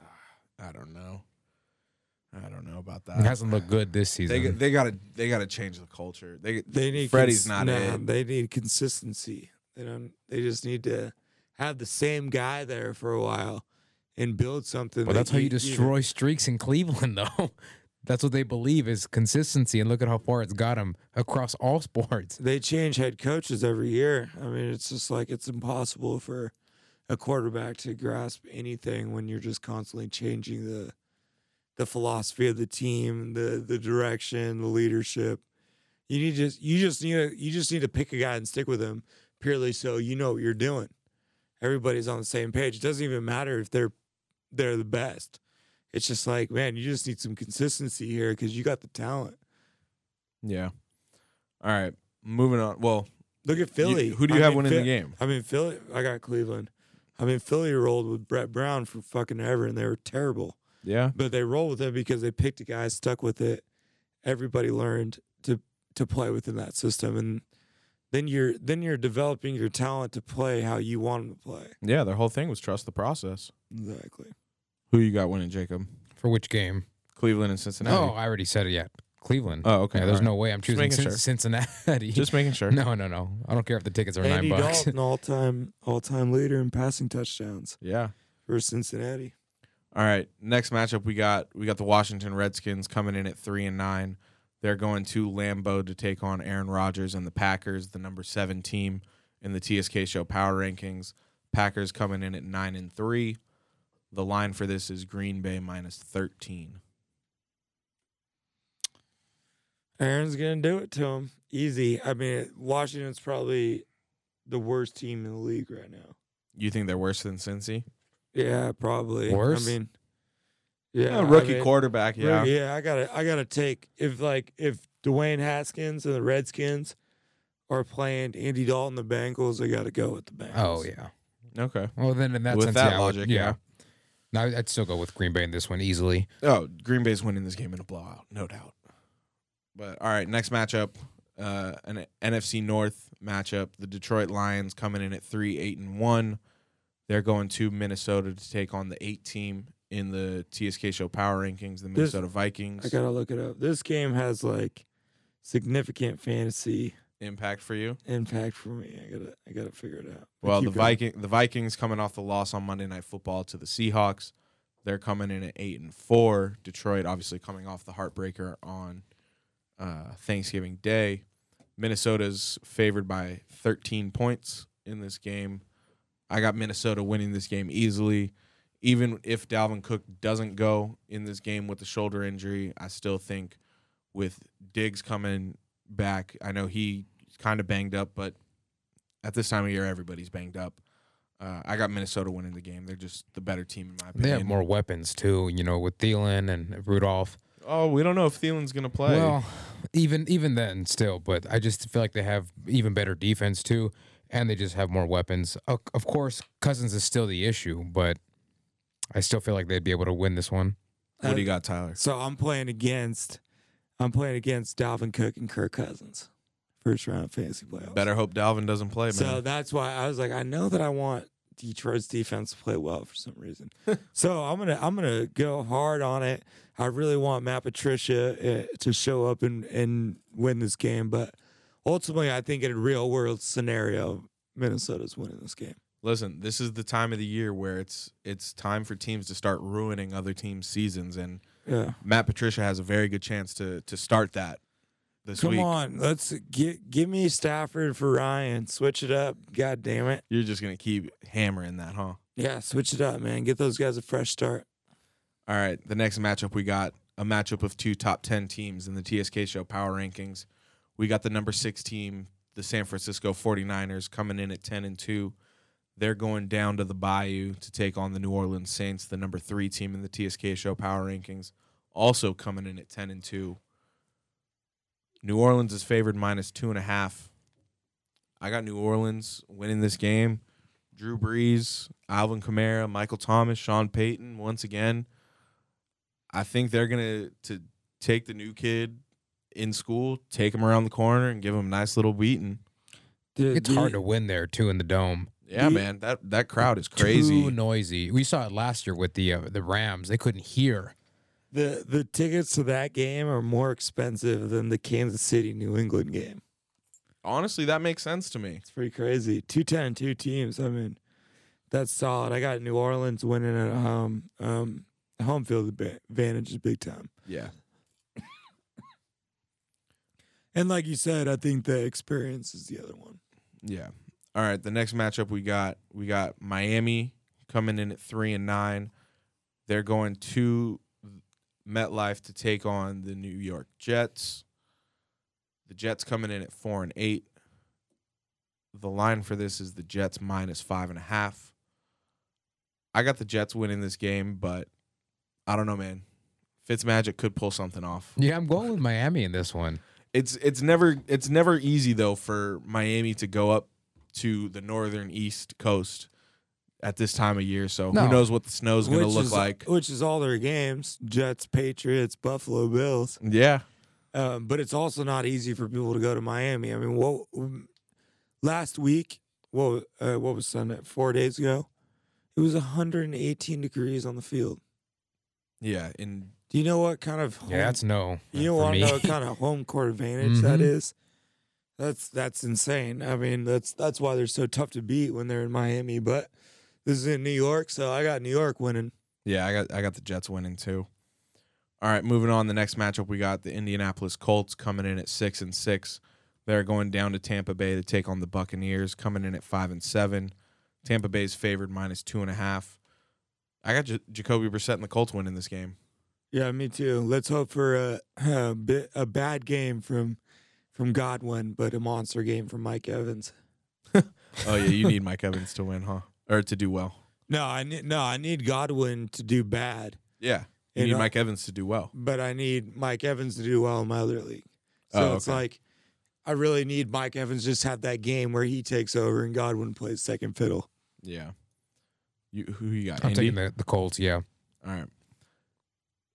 I don't know. I don't know about that. It hasn't looked good this season. they got to they got to change the culture. They They need Freddie's cons- not nah, it. They need consistency. They don't. They just need to have the same guy there for a while and build something. well, that that's how you know- destroy streaks in Cleveland, though. That's what they believe is consistency, and look at how far it's got them across all sports. they change head coaches every year. I mean, it's just like it's impossible for a quarterback to grasp anything when you're just constantly changing the the philosophy of the team, the the direction, the leadership. You need just you just need to you just need to pick a guy and stick with him purely so you know what you're doing. Everybody's on the same page. It doesn't even matter if they're they're the best. It's just like, man, you just need some consistency here because you got the talent. yeah. All right, moving on. Well, Look at you- Philly. who do you I have mean, winning Phil- the game? I mean, Philly. I got Cleveland. I mean, Philly rolled with Brett Brown for fucking ever, and they were terrible. Yeah. But they rolled with him because they picked a guy, stuck with it. Everybody learned to to play within that system, and then you're then you're developing your talent to play how you want them to play. Yeah, their whole thing was trust the process. Exactly. Who you got winning, Jacob? For which game? Cleveland and Cincinnati. Oh, I already said it. Yeah, Cleveland. Oh, okay. Yeah, there's all no way I'm choosing making Cin- sure. Cincinnati. Just making sure. no, no, no. I don't care if the tickets are Andy nine bucks. Dalton, all time all time leader in passing touchdowns Yeah. for Cincinnati. All right. Next matchup we got we got the Washington Redskins coming in at three and nine. They're going to Lambeau to take on Aaron Rodgers and the Packers, the number seven team in the TSK show power rankings. Packers coming in at nine and three. The line for this is Green Bay minus thirteen. Aaron's gonna do it to him easy. I mean, Washington's probably the worst team in the league right now. You think they're worse than Cincy? Yeah, probably. Worse? I mean, yeah, a rookie I mean, quarterback, yeah. rookie- yeah. I gotta, I gotta take if like if Dwayne Haskins and the Redskins are playing Andy Dalton, the Bengals, I gotta go with the Bengals. Oh yeah. Okay. Well, then in that With sense, that yeah, I would- logic, yeah. No, I'd still go with Green Bay in this one easily. Oh, Green Bay's winning this game in a blowout, no doubt. But all right, next matchup, uh, an NFC North matchup. The Detroit Lions coming in at three, eight, and one. They're going to Minnesota to take on the eight team in the TSK Show Power Rankings, the Minnesota Vikings. I gotta look it up. This game has like significant fantasy Impact for you. impact for me. I gotta, I gotta figure it out. Well, the going. Viking, the Vikings coming off the loss on Monday Night Football to the Seahawks. They're coming in at eight and four. Detroit, obviously, coming off the heartbreaker on uh, Thanksgiving Day. Minnesota's favored by 13 points in this game. I got Minnesota winning this game easily. Even if Dalvin Cook doesn't go in this game with the shoulder injury, I still think with Diggs coming back, I know he's kind of banged up, but at this time of year, everybody's banged up. Uh, I got Minnesota winning the game. They're just the better team in my opinion. They have more weapons too, you know, with Thielen and Rudolph. Oh, we don't know if Thielen's gonna play. Well, even even then, still, but I just feel like they have even better defense too, and they just have more weapons. Of, of course, Cousins is still the issue, but I still feel like they'd be able to win this one. what do you got, Tyler? So I'm playing against I'm playing against Dalvin Cook and Kirk Cousins. First round fantasy playoffs. Better hope Dalvin doesn't play, man. So that's why I was like, I know that I want Detroit's defense to play well for some reason. so I'm gonna I'm gonna go hard on it. I really want Matt Patricia uh, to show up and and win this game, but ultimately, I think in a real world scenario, Minnesota's winning this game. Listen, this is the time of the year where it's it's time for teams to start ruining other teams' seasons, and Yeah. Matt Patricia has a very good chance to to start that this Come week. on, let's get give me Stafford for Ryan. Switch it up. God damn it. You're just gonna keep hammering that, huh? Yeah, switch it up, man. Get those guys a fresh start. All right, the next matchup we got a matchup of two top 10 teams in the TSK show power rankings. We got the number 6 team, the San Francisco 49ers coming in at 10 and 2. They're going down to the Bayou to take on the New Orleans Saints, the number 3 team in the TSK show power rankings, also coming in at 10 and 2. New Orleans is favored minus two and a half. I got New Orleans winning this game. Drew Brees, Alvin Kamara, Michael Thomas, Sean Payton, once again. I think they're gonna to take the new kid in school, take him around the corner, and give him a nice little beating. The- It's hard to win there too in the dome. Yeah, The- man, that that crowd is crazy. Too noisy. We saw it last year with the uh, the Rams. They couldn't hear. The the tickets to that game are more expensive than the Kansas City New England game. Honestly, that makes sense to me. It's pretty crazy. Two ten, two teams. I mean, that's solid. I got New Orleans winning at home. Um, home field advantage is big time. Yeah, And like you said, I think the experience is the other one. yeah. All right, the next matchup we got we got Miami coming in at three and nine. They're going to MetLife to take on the New York Jets. The Jets coming in at four and eight. The line for this is the Jets minus five and a half. I got the Jets winning this game, but I don't know, man. Fitzmagic could pull something off. Yeah, I'm going with Miami in this one. It's it's never it's never easy though for Miami to go up to the northern east coast at this time of year. So No. who knows what the snow's going to Which look is- like? Which is all their games: Jets, Patriots, Buffalo Bills. Yeah, Um, but it's also not easy for people to go to Miami. I mean, what last week? What uh, what was Sunday? Four days ago, it was 118 degrees on the field. yeah. And Do you know what kind of home, Yeah, that's no. you for want to me. know what kind of home court advantage that Mhm. is? That's that's insane. I mean, that's that's why they're so tough to beat when they're in Miami. But this is in New York, so I got New York winning. yeah, I got I got the Jets winning too. All right, moving on. The next matchup we got the Indianapolis Colts coming in at six and six. They're going down to Tampa Bay to take on the Buccaneers, coming in at five and seven. Tampa Bay's favored minus two and a half. I got J- Jacoby Brissett and the Colts winning this game. Yeah, me too. Let's hope for a a, bit, a bad game from from Godwin, but a monster game from Mike Evans. Oh yeah, you need Mike Evans to win, huh? Or to do well. No, I need no, I need Godwin to do bad, Yeah, you You need know- Mike Evans to do well. but I need Mike Evans to do well in my other league. Oh, so Oh, it's like I really need Mike Evans just have that game where he takes over and Godwin plays second fiddle. Yeah. You who you got? I'm Indy? taking the, the Colts. Yeah. All right.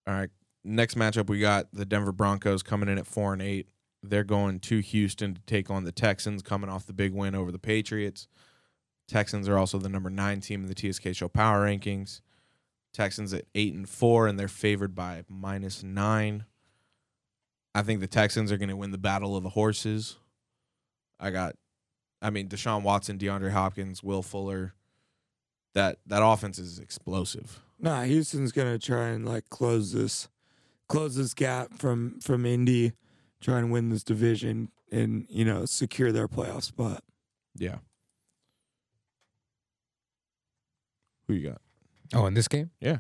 All right. Next matchup, we got the Denver Broncos coming in at four and eight. They're going to Houston to take on the Texans, coming off the big win over the Patriots. Texans are also the number nine team in the TSK Show Power Rankings. Texans at eight and four, and they're favored by minus nine. I think the Texans are going to win the battle of the horses. I got, I mean, Deshaun Watson, DeAndre Hopkins, Will Fuller. That that offense is explosive. Nah, Houston's gonna try and like close this close this gap from from Indy, try and win this division and, you know, secure their playoff spot. Yeah. Who you got? Oh, in this game? Yeah.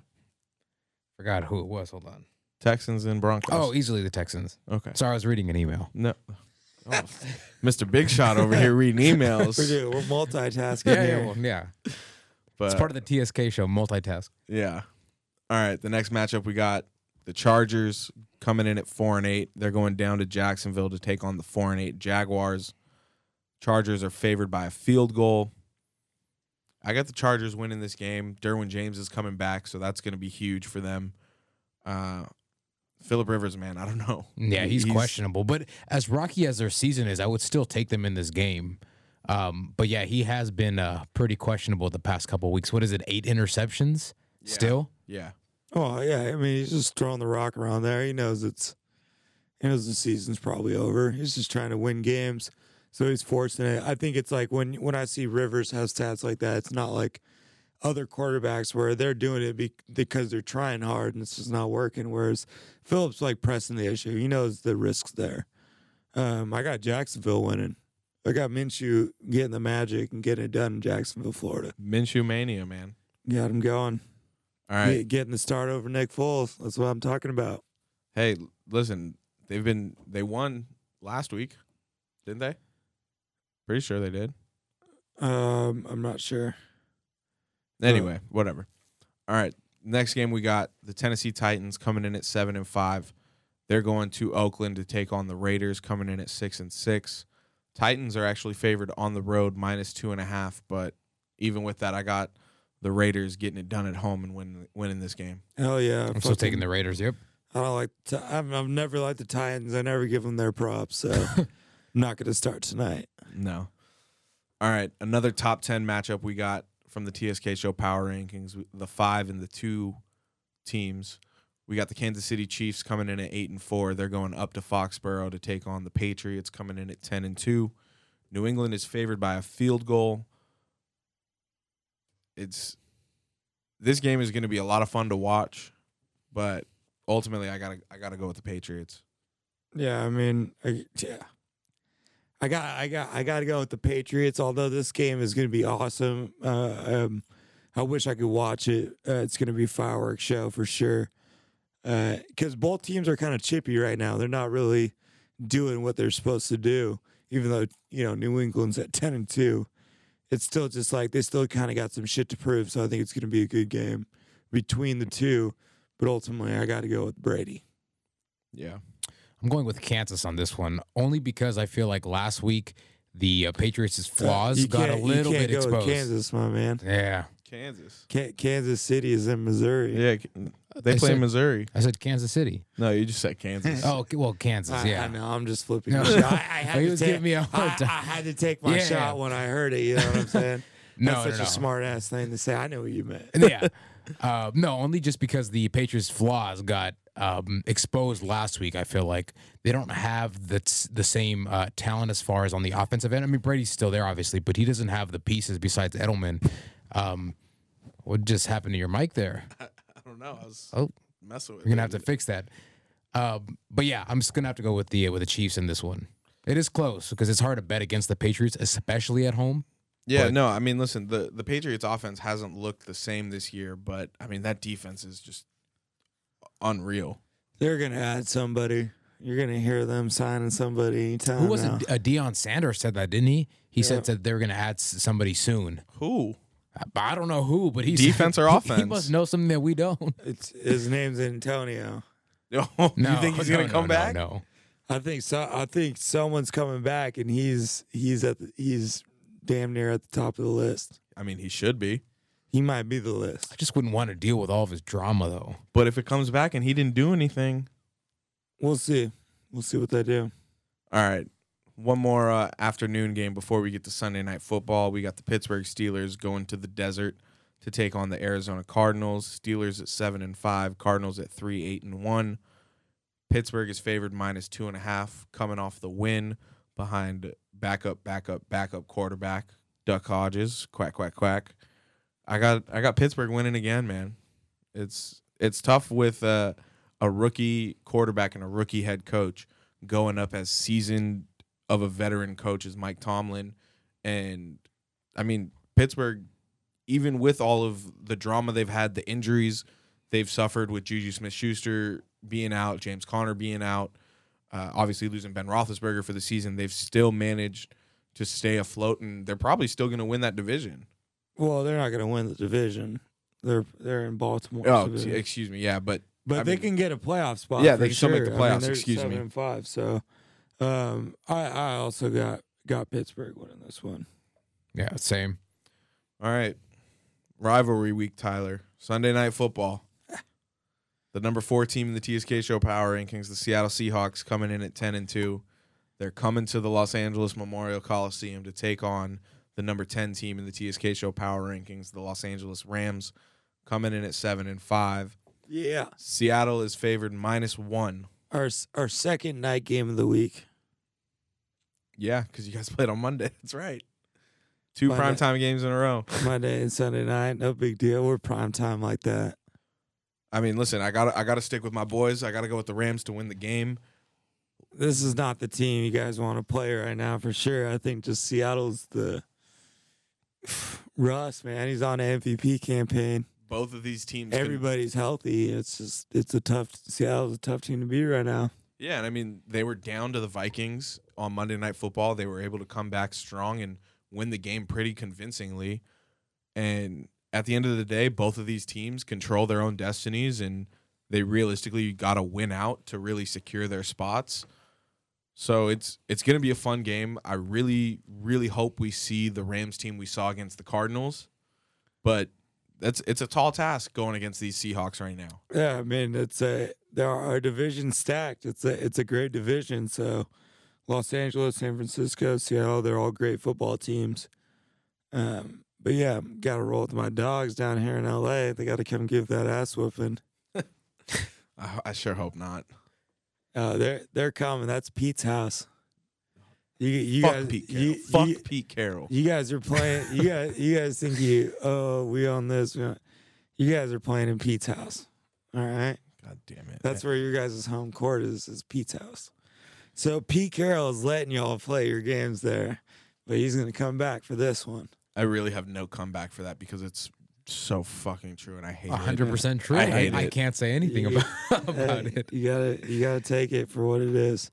Forgot who it was. Hold on. Texans and Broncos. Oh, easily the Texans. okay. Sorry, I was reading an email. No. Oh, Mr. Big Shot over here reading emails. We're, doing, we're multitasking Yeah, here. yeah, well, yeah. But It's part of the TSK show, multitask. yeah. All right. The next matchup we got the Chargers coming in at four and eight. They're going down to Jacksonville to take on the four and eight Jaguars. Chargers are favored by a field goal. I got the Chargers winning this game. Derwin James is coming back, so that's going to be huge for them. Uh, Philip Rivers, man, I don't know. Yeah, he's, questionable. But as rocky as their season is, I would still take them in this game. Um, but yeah, he has been uh, pretty questionable the past couple weeks. What is it? Eight interceptions still? Yeah. Oh yeah, I mean he's just throwing the rock around there. He knows it's he knows the season's probably over. He's just trying to win games, so he's forcing it. I think it's like when when I see Rivers has stats like that, it's not like other quarterbacks where they're doing it be, because they're trying hard and it's just not working. Whereas Philip's like pressing the issue. He knows the risks there. Um, I got Jacksonville winning. I got Minshew getting the magic and getting it done in Jacksonville, Florida. Minshew mania, man. Got him going. All right. Get- getting the start over Nick Foles. That's what I'm talking about. Hey, listen, they've been they won last week, didn't they? Pretty sure they did. Um, I'm not sure. Anyway, whatever. All right. Next game we got the Tennessee Titans coming in at seven and five. They're going to Oakland to take on the Raiders coming in at six and six. Titans are actually favored on the road minus two and a half, but even with that, I got the Raiders getting it done at home and win, winning this game. Hell yeah! I'm still taking the Raiders. Yep. I don't like. T- I've, I've never liked the Titans. I never give them their props. So I'm not going to start tonight. No. All right, another top ten matchup we got from the TSK Show Power Rankings. The five and the two teams. We got the Kansas City Chiefs coming in at eight and four. They're going up to Foxborough to take on the Patriots, coming in at ten and two. New England is favored by a field goal. It's this game is going to be a lot of fun to watch, but ultimately, I gotta I gotta go with the Patriots. Yeah, I mean, I, yeah. I got, I got, I got to go with the Patriots. Although this game is going to be awesome, uh, um, I wish I could watch it. Uh, it's going to be a fireworks show for sure. Because both teams are kind of chippy right now. They're not really doing what they're supposed to do. Even though you know New England's at ten and two, it's still just like they still kind of got some shit to prove. So I think it's going to be a good game between the two. But ultimately, I got to go with Brady. Yeah. I'm going with Kansas on this one, only because I feel like last week the uh, Patriots' flaws You got a little can't bit exposed. Kansas, my man. Yeah, Kansas. Ka- Kansas City is in Missouri. Yeah, they I play said- Missouri. I said Kansas City. No, you just said Kansas. Oh, well, Kansas. Yeah. I know. I'm just flipping. No. your shot. I, I had He to was take, giving me a hard time. I had to take my Yeah. shot when I heard it. You know what I'm saying? No, That's no, such no. a smart ass thing to say. I know what you meant. yeah. Uh, no, only just because the Patriots' flaws got um, exposed last week. I feel like they don't have the the same uh, talent as far as on the offensive end. I mean, Brady's still there, obviously, but he doesn't have the pieces besides Edelman. Um, what just happened to your mic there? I don't know. I was Oh, messing with you're gonna have to fix that. Um, but yeah, I'm just gonna have to go with the with the Chiefs in this one. It is close because it's hard to bet against the Patriots, especially at home. Yeah, but- no, I mean, listen, the the Patriots offense hasn't looked the same this year, but I mean that defense is just unreal. They're gonna add somebody. You're gonna hear them signing somebody anytime. Who was now. it? Uh, Deion Sanders said that, didn't he? He Yeah. said that they were going to add somebody soon. Who? But I don't know who, but he's Defense or offense. He must know something that we don't. It's his name's Antonio. No, No, you think he's no, gonna no, come no, back? No, I think so. I think someone's coming back, and he's he's at the, he's damn near at the top of the list. I mean, he should be. He might be the list. I just wouldn't want to deal with all of his drama though. But if it comes back and he didn't do anything, We'll see. We'll see what they do. all right. One more uh, afternoon game before we get to Sunday night football. We got the Pittsburgh Steelers going to the desert to take on the Arizona Cardinals. Steelers at seven and five, Cardinals at three, eight and one. Pittsburgh is favored minus two and a half, coming off the win behind backup, backup, backup quarterback Duck Hodges. Quack, quack, quack. I got, I got Pittsburgh winning again, man. It's it's tough with uh, a rookie quarterback and a rookie head coach going up as seasoned of a veteran coach as Mike Tomlin, and I mean Pittsburgh. even with all of the drama they've had, the injuries they've suffered with Juju Smith Schuster being out, James Conner being out, uh, obviously losing Ben Roethlisberger for the season, they've still managed to stay afloat, and they're probably still going to win that division. Well, they're not going to win the division. They're they're in Baltimore. Oh, excuse me. Yeah, but but I they mean- can get a playoff spot. Yeah, they can still make the sure. I mean, playoffs, excuse seven me. and five. So, um, I I also got got Pittsburgh winning this one. Yeah, same. all right. Rivalry week, Tyler. Sunday night football. The number four team in the TSK Show Power Rankings, the Seattle Seahawks, coming in at ten and two. They're coming to the Los Angeles Memorial Coliseum to take on the number ten team in the TSK Show Power Rankings, the Los Angeles Rams, coming in at seven and five. Yeah, Seattle is favored minus one. Our our second night game of the week. Yeah, because you guys played on Monday. That's right. Two Monday. primetime games in a row. Monday and Sunday night, no big deal. We're prime time like that. I mean, listen, I got I got to stick with my boys. I got to go with the Rams to win the game. This is not the team you guys want to play right now for sure. I think just Seattle's the Russ man. He's on an MVP campaign. Both of these teams. can- Everybody's healthy. It's just it's a tough Seattle's a tough team to beat right now. yeah, and I mean, they were down to the Vikings on Monday Night Football. They were able to come back strong and win the game pretty convincingly. And at the end of the day, both of these teams control their own destinies, and they realistically got to win out to really secure their spots. So it's it's going to be a fun game. I really really hope we see the Rams team we saw against the Cardinals, but that's it's a tall task going against these Seahawks right now. Yeah, I mean it's a there are our division stacked. It's a it's a great division. So Los Angeles, San Francisco, Seattle, they're all great football teams. Um, but yeah, got to roll with my dogs down here in LA. They got to come give that ass whooping. I, I sure hope not. Uh, they're they're coming. That's Pete's house. You you Fuck guys Pete Carroll. you, Fuck you, Pete Carroll. you guys are playing. You guys you guys think you oh we on this. we on- You guys are playing in Pete's house. All right. God damn it. That's where your guys' home court is, is Pete's house. So Pete Carroll is letting y'all play your games there, but he's gonna come back for this one. I really have no comeback for that because it's so fucking true, and I hate it. hundred percent true. I I, hate I, it. can't say anything Yeah. about about Hey, it. You gotta you gotta take it for what it is.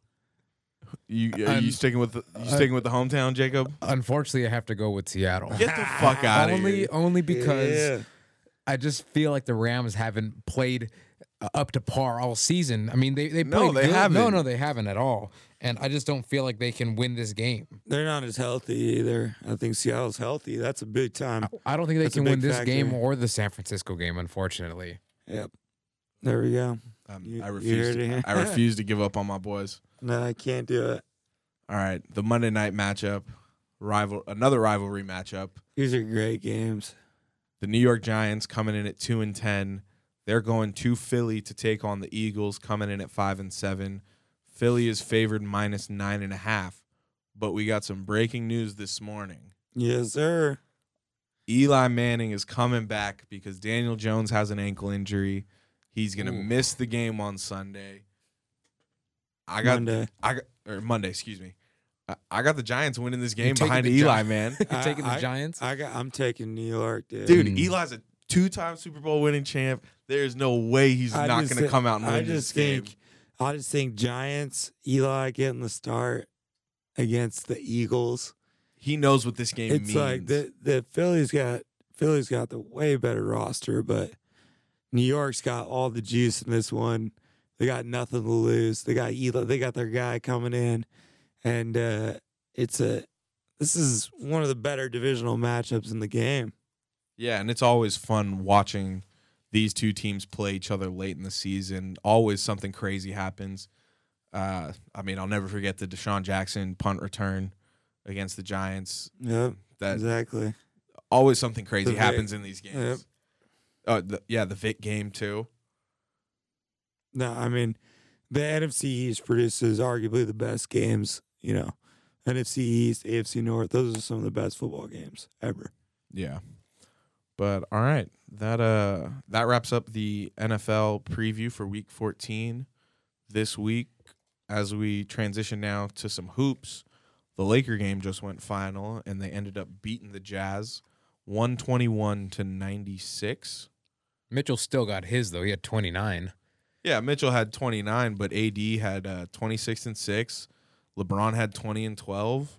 You are you sticking with the, you I- sticking with the hometown, Jacob? Unfortunately, I have to go with Seattle. Get the fuck out of only here. only because Yeah. I just feel like the Rams haven't played uh, up to par all season. I mean, they they No, played they good. No, haven't. no, they haven't at all. And I just don't feel like they can win this game. they're not as healthy either. I think Seattle's healthy. That's a big time. I don't think they That's a can win big this game or the San Francisco game. Unfortunately, Yep. There we go. Um, You- I you refuse. heard it To. I refuse to give up on my boys. No, I can't do it. All right, the Monday night matchup, rival, another rivalry matchup. These are great games. The New York Giants coming in at two and ten. They're going to Philly to take on the Eagles, coming in at five and seven. Philly is favored minus nine and a half. But we got some breaking news this morning. Yes, sir. Eli Manning is coming back because Daniel Jones has an ankle injury. He's gonna miss the game on Sunday. I got Monday. I got or Monday, excuse me. I, I got the Giants winning this game behind the Eli, Gi- man. You're taking the I- Giants. I got. I'm taking New York, dude. Dude, Mm. Eli's a two-time Super Bowl winning champ. There's no way he's I not gonna thi- come out and win I this just game. think. I just think Giants. Eli getting the start against the Eagles. He knows what this game it's means. like the the Phillies got Phillies got the way better roster, but New York's got all the juice in this one. They got nothing to lose. They got Eli, they got their guy coming in, and uh, it's a this is one of the better divisional matchups in the game. Yeah, and it's always fun watching these two teams play each other late in the season. Always something crazy happens. Uh, I mean, I'll never forget the DeSean Jackson punt return against the Giants. Yep, That exactly. always something crazy happens in these games. Yep. Oh, the, yeah, the Vic game too. No, I mean the NFC East produces arguably the best games. You know, NFC East, AFC North. Those are some of the best football games ever. Yeah. But all right, that uh that wraps up the NFL preview for week 14 this week as we transition now to some hoops. The Laker game just went final and they ended up beating the Jazz 121 to 96. Mitchell still got his though. He had 29. Yeah, Mitchell had 29, but AD had uh, 26 and 6. LeBron had 20 and 12.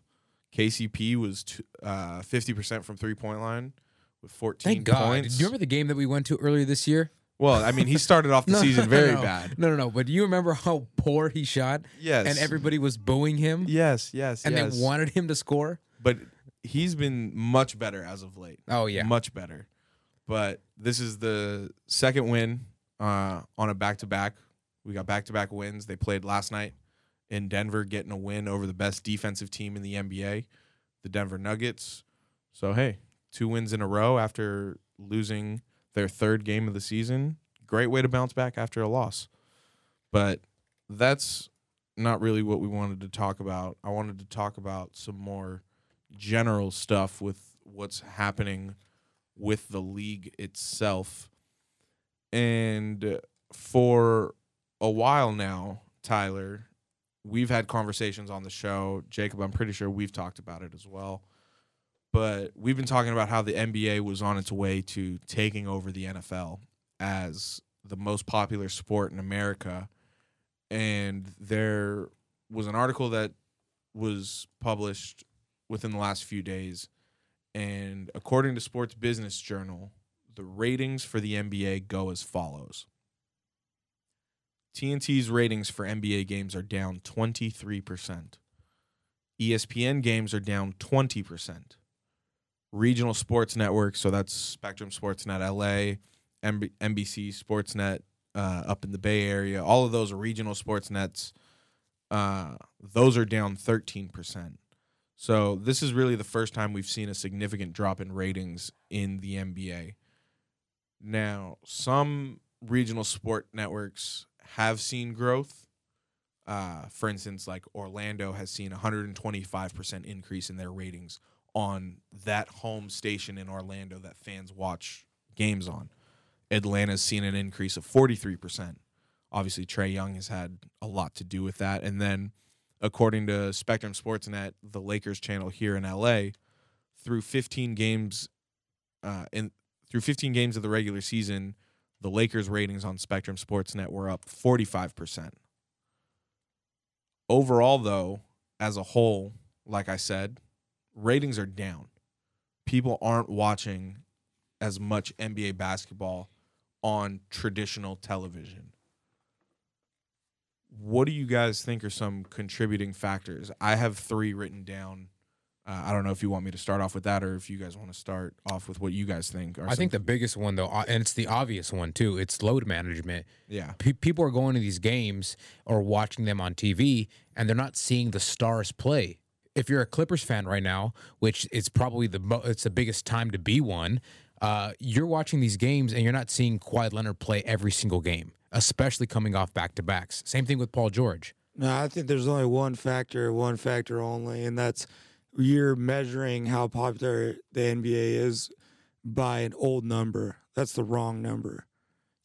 KCP was t- uh, 50% from three point line with 14 Thank God. points. Do you remember the game that we went to earlier this year? well, I mean, he started off the season very no. bad. No, no, no. But do you remember how poor he shot? Yes. And everybody was booing him, Yes, yes, and yes. they wanted him to score. but he's been much better as of late. Oh yeah. much better. But this is the second win uh, on a back to back. We got back to back wins. They played last night in Denver, getting a win over the best defensive team in the NBA, the Denver Nuggets. So hey, two wins in a row after losing their third game of the season. Great way to bounce back after a loss. But that's not really what we wanted to talk about. I wanted to talk about some more general stuff with what's happening with the league itself. And for a while now, Tyler, we've had conversations on the show. Jacob, I'm pretty sure we've talked about it as well. But we've been talking about how the NBA was on its way to taking over the NFL as the most popular sport in America. And there was an article that was published within the last few days. And according to Sports Business Journal, the ratings for the NBA go as follows. TNT's ratings for NBA games are down 23%. ESPN games are down 20%. Regional sports networks, so that's Spectrum Sportsnet LA, MB- NBC Sportsnet uh, up in the Bay Area, all of those are regional sports nets. Uh, those are down 13%. So this is really the first time we've seen a significant drop in ratings in the NBA. Now, some regional sport networks have seen growth. Uh, for instance, like Orlando has seen 125% increase in their ratings on that home station in Orlando that fans watch games on. Atlanta's seen an increase of 43%. Obviously, Trae Young has had a lot to do with that. And then, according to Spectrum Sportsnet, the Lakers channel here in LA, through 15 games, uh, in through 15 games of the regular season, the Lakers ratings on Spectrum Sportsnet were up 45%. Overall, though, as a whole, like I said, ratings are down. People aren't watching as much NBA basketball on traditional television. What do you guys think are some contributing factors? I have three written down. Uh, I don't know if you want me to start off with that or if you guys want to start off with what you guys think. Are I think the biggest one though, uh, and it's the obvious one too. It's load management. yeah, Pe- people are going to these games or watching them on TV, and they're not seeing the stars play. If you're a Clippers fan right now, which is probably the mo- it's the biggest time to be one, uh, you're watching these games and you're not seeing Kawhi Leonard play every single game, especially coming off back to backs. Same thing with Paul George. No, I think there's only one factor, one factor only, and that's you're measuring how popular the NBA is by an old number. That's the wrong number.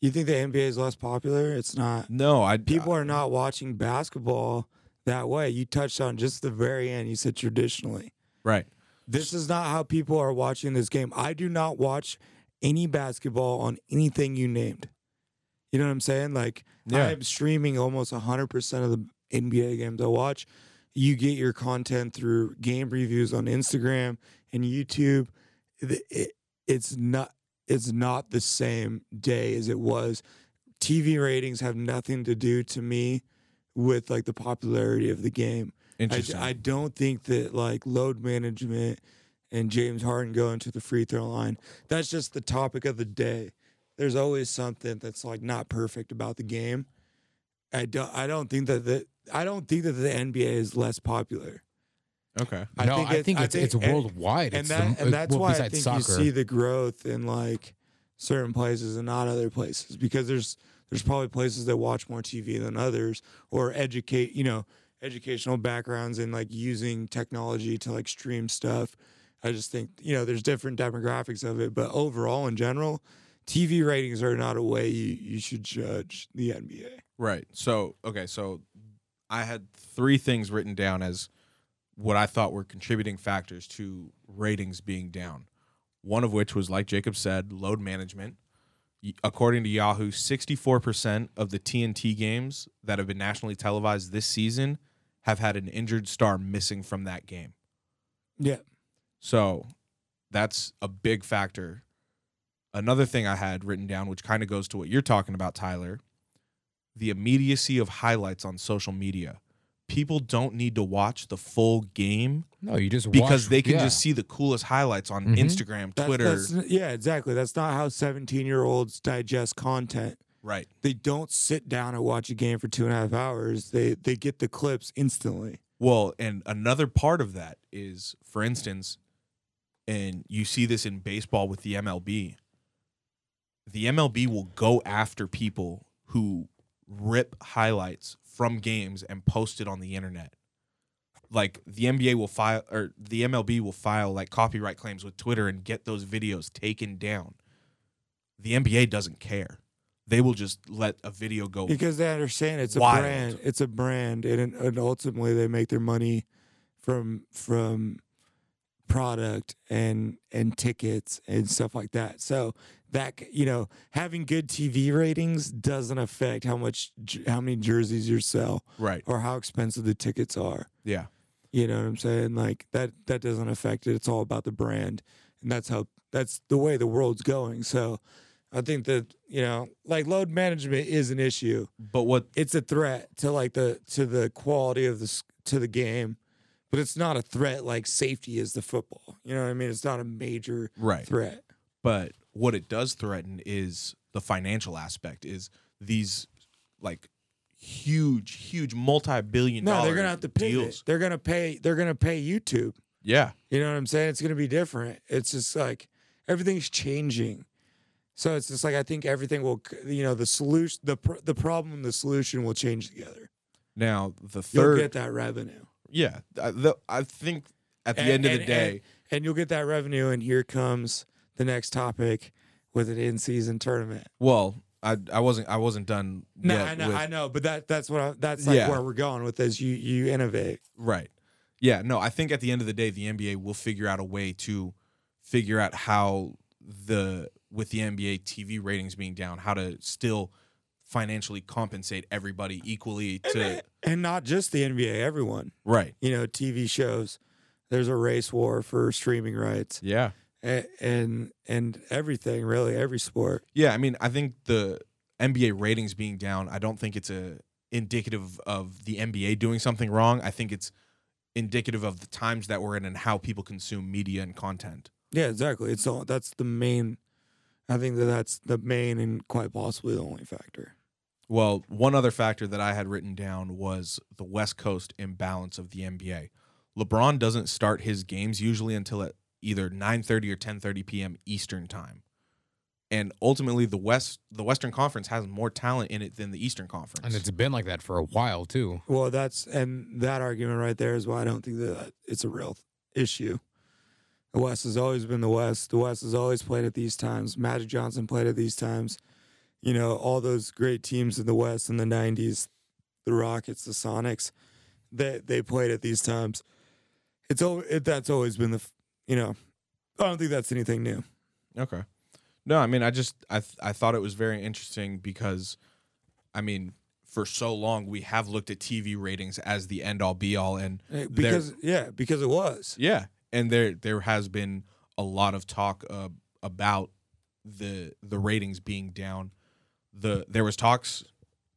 You think the NBA is less popular? It's not. no, I People are not watching basketball that way. You touched on just the very end. You said traditionally. right. This is not how people are watching this game. I do not watch any basketball on anything you named. You know what I'm saying? Like Yeah. I'm streaming almost 100% of the NBA games I watch. You get your content through game reviews on Instagram and YouTube. It- it- it's not it's not the same day as it was. TV ratings have nothing to do to me with like the popularity of the game. I, Interesting. I don't think that like load management and James Harden going to the free throw line, that's just the topic of the day. There's always something that's like not perfect about the game. I don't I don't think that the I don't think that the NBA is less popular. okay. I no, think I it- think I it's think- it's and- worldwide. And It's that the, and that's well, why I think soccer. you see the growth in like certain places and not other places because there's there's probably places that watch more TV than others or educate, you know, educational backgrounds and like using technology to like stream stuff. I just think, you know, there's different demographics of it, but overall in general, TV ratings are not a way you, you should judge the NBA. Right. So, okay, so I had three things written down as what I thought were contributing factors to ratings being down. One of which was, like Jacob said, load management. According to Yahoo, 64% of the TNT games that have been nationally televised this season have had an injured star missing from that game. Yeah. So that's a big factor. Another thing I had written down, which kind of goes to what you're talking about, Tyler, the immediacy of highlights on social media. People don't need to watch the full game No, you just because watch- they can yeah. just see the coolest highlights on Mhm. Instagram, That's, Twitter. that's- yeah, exactly. That's not how 17 year olds digest content. right. They don't sit down and watch a game for two and a half hours. They they get the clips instantly. Well, and another part of that is, for instance, and you see this in baseball with the MLB. The MLB will go after people who rip highlights from games and post it on the internet. Like the NBA will file or the MLB will file like copyright claims with Twitter and get those videos taken down. The NBA doesn't care. They will just let a video go because they understand it's a brand. It's a brand, and, and ultimately they make their money from from product and and tickets and stuff like that. So that you know, having good TV ratings doesn't affect how much how many jerseys you sell right. or how expensive the tickets are. Yeah. You know what I'm saying? Like that that doesn't affect it. It's all about the brand. And that's how that's the way the world's going. So I think that, you know, like load management is an issue. But what It's a threat to like the to the quality of the to the game. But it's not a threat like safety is the football. You know what I mean? It's not a major right. threat. but what it does threaten is the financial aspect is these like huge huge multi-billion No, dollar they're gonna have to pivot. deals They're gonna pay they're gonna pay YouTube. yeah You know what I'm saying? It's going to be different. It's just like everything's changing. So it's just like I think everything will, you know, the solution, the pr- the problem, and the solution will change together. now the You'll third get that revenue yeah I, the, I think at the And- end of the day and, and you'll get that revenue. And here comes the next topic with an in-season tournament. well I, I wasn't I wasn't done No, yet I know, with- I know, but that that's what I, that's like Yeah. where we're going with this. You you innovate. Right. Yeah, no, I think at the end of the day the NBA will figure out a way to figure out how the with the NBA TV ratings being down, how to still financially compensate everybody equally to And not just the NBA, everyone. Right. You know, TV shows. There's a race war for streaming rights. Yeah. And and everything really every sport Yeah, I mean, I think the NBA ratings being down, I don't think it's a indicative of the NBA doing something wrong. I think it's indicative of the times that we're in and how people consume media and content. yeah exactly it's all that's the main i think that that's the main and quite possibly the only factor Well, one other factor that I had written down was the West Coast imbalance of the NBA. LeBron doesn't start his games usually until at either 9:30 or 10:30 p.m. Eastern time. And ultimately the West the Western Conference has more talent in it than the Eastern Conference. and it's been like that for a while too. well that's and that argument right there is why i don't think that it's a real issue the west has always been the west the west has always played at these times magic johnson played at these times you know all those great teams in the west in the 90s the rockets the sonics they they played at these times it's al- it, that's always been the f- you know i don't think that's anything new Okay. No, I mean, I just I th- I thought it was very interesting because, I mean, for so long we have looked at TV ratings as the end all be all, and Eh, because yeah because it was yeah, and there there has been a lot of talk uh, about the the ratings being down. The there was talks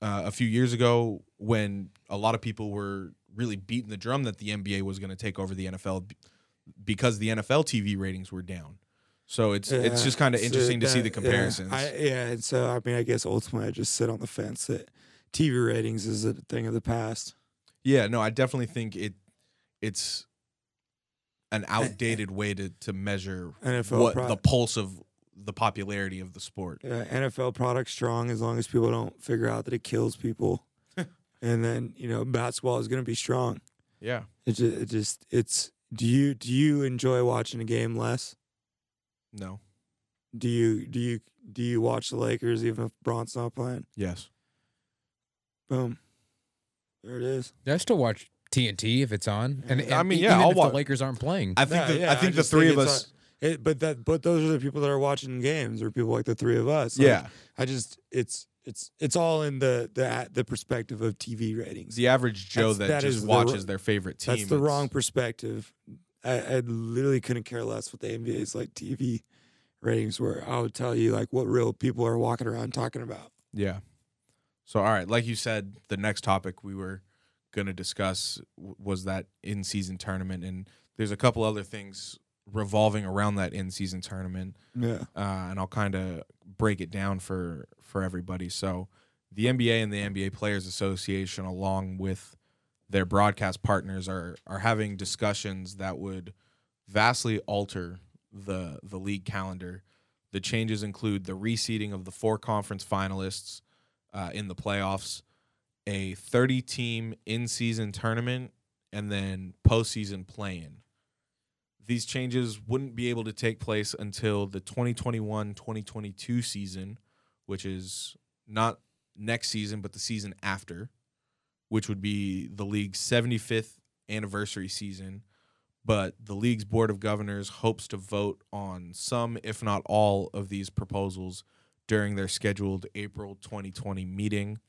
uh, a few years ago when a lot of people were really beating the drum that the NBA was going to take over the NFL because the NFL TV ratings were down. So it's it's just kind of so interesting to see the comparisons. Yeah, I, yeah, and so I mean, I guess ultimately I just sit on the fence that TV ratings is a thing of the past. Yeah, no, I definitely think it it's an outdated way to to measure NFL what the pulse of the popularity of the sport. Yeah, NFL product strong as long as people don't figure out that it kills people, and then you know basketball is going to be strong. Yeah. It just, it just it's. Do you do you enjoy watching a game less? No. Do you do you do you watch the Lakers even if Bron's not playing? Yes. Boom, there it is. I still watch TNT if it's on, and, Yeah. I mean, yeah, even I'll if wa- the Lakers aren't playing. I think Yeah, the, yeah, I think the just three think of it's us It, but that but those are the people that are watching games, or people like the three of us. Like, Yeah. I just it's it's it's all in the the the perspective of TV ratings. The average Joe That's- that, that just is the watches their favorite team. That's the it's- wrong perspective. I, I literally couldn't care less what the NBA's like TV ratings were. I would tell you like what real people are walking around talking about. Yeah. So, all right, like you said, the next topic we were going to discuss was that in season tournament. And there's a couple other things revolving around that in season tournament. Yeah. Uh, and I'll kind of break it down for, for everybody. So, the NBA and the NBA Players Association, along with their broadcast partners, are, are having discussions that would vastly alter the, the league calendar. The changes include the reseeding of the four conference finalists uh, in the playoffs, a 30 team in season tournament, and then postseason play in. These changes wouldn't be able to take place until the 2021 2022 season, which is not next season, but the season after, which would be the league's 75th anniversary season. But the league's board of governors hopes to vote on some, if not all, of these proposals during their scheduled April 2020 meeting.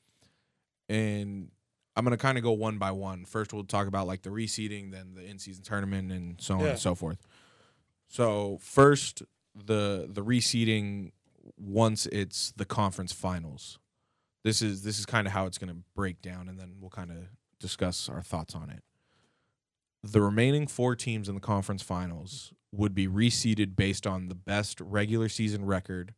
And I'm going to kind of go one by one. First, we'll talk about like the reseeding, then the in-season tournament, and so on Yeah. and so forth. So first, the the reseeding once it's the conference finals. This is this is kind of how it's going to break down, and then we'll kind of discuss our thoughts on it. The remaining four teams in the conference finals would be reseeded based on the best regular season record,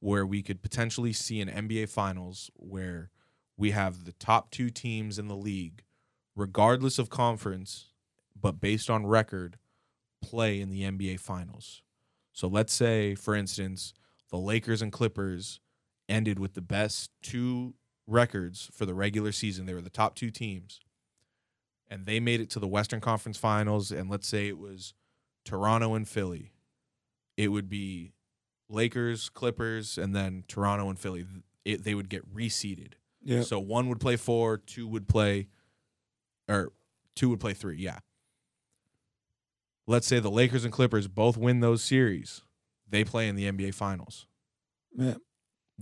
where we could potentially see an NBA Finals where we have the top two teams in the league, regardless of conference, but based on record, play in the NBA Finals. So let's say, for instance, the Lakers and Clippers ended with the best two records for the regular season. They were the top two teams. And they made it to the Western Conference Finals. And let's say it was Toronto and Philly. It would be Lakers, Clippers, and then Toronto and Philly. It, they would get reseeded. Yeah. So one would play four, two would play, or two would play three. Yeah. Let's say the Lakers and Clippers both win those series. They play in the NBA Finals. yeah.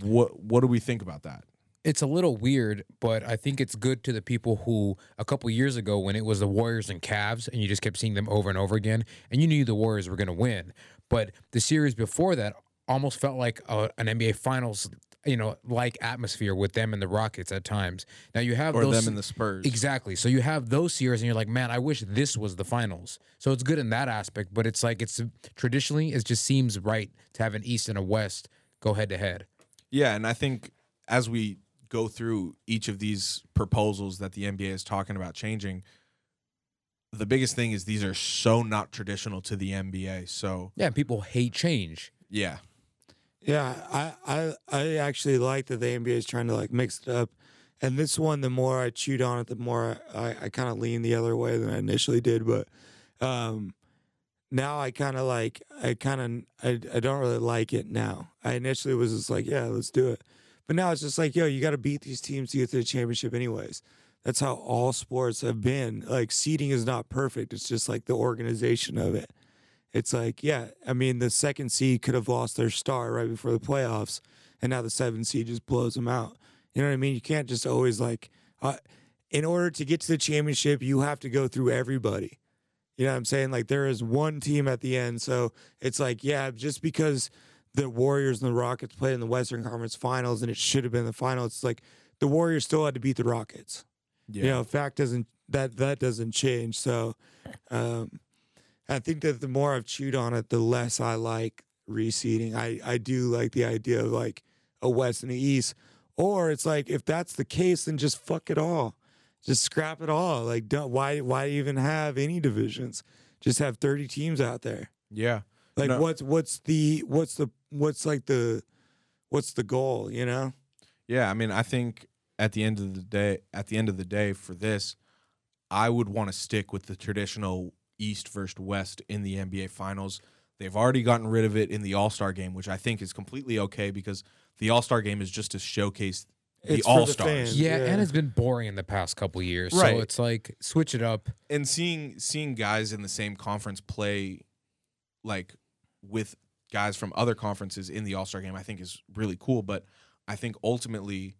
What What do we think about that? It's a little weird, but I think it's good to the people who a couple years ago when it was the Warriors and Cavs and you just kept seeing them over and over again and you knew the Warriors were going to win. But the series before that almost felt like a, an NBA finals, you know, like atmosphere with them and the Rockets at times. Now you have Or those them and the Spurs? Exactly. So you have those series, and you're like, man, I wish this was the finals. So it's good in that aspect, but it's like it's traditionally it just seems right to have an East and a West go head to head. Yeah, and I think as we go through each of these proposals that the NBA is talking about changing, the biggest thing is these are so not traditional to the NBA. So Yeah, people hate change. yeah, Yeah, I, I I actually like that the NBA is trying to like mix it up. And this one, the more I chewed on it, the more I, I kind of leaned the other way than I initially did. But um, now I kind of like, I kind of, I, I don't really like it now. I initially was just like, yeah, let's do it. But now it's just like, yo, you got to beat these teams to get to the championship, anyways. That's how all sports have been. Like, seeding is not perfect. It's just like the organization of it. It's like, yeah, I mean, the second seed could have lost their star right before the playoffs, and now the seventh seed just blows them out. You know what I mean? You can't just always like, uh, in order to get to the championship, you have to go through everybody. You know what I'm saying? Like, there is one team at the end. So it's like, yeah, just because the Warriors and the Rockets played in the Western Conference Finals and it should have been the final, it's like the Warriors still had to beat the Rockets yeah, you know fact doesn't that that doesn't change so um i think that the more i've chewed on it the less i like reseeding. I i do like the idea of like a west and a east. Or it's like if that's the case then just fuck it all. Just scrap it all. Like don't why why even have any divisions? Just have 30 teams out there. Yeah. like No. what's what's the what's the what's like the what's the goal you know? Yeah, I mean, I think at the end of the day, at the end of the day, for this, I would want to stick with the traditional East versus West in the NBA Finals. They've already gotten rid of it in the All Star game, which I think is completely okay because the All Star game is just to showcase the It's All Stars. Yeah, Yeah. and it's been boring in the past couple years. Right. So it's like switch it up. and seeing seeing guys in the same conference play like with guys from other conferences in the All Star game, I think is really cool. But I think ultimately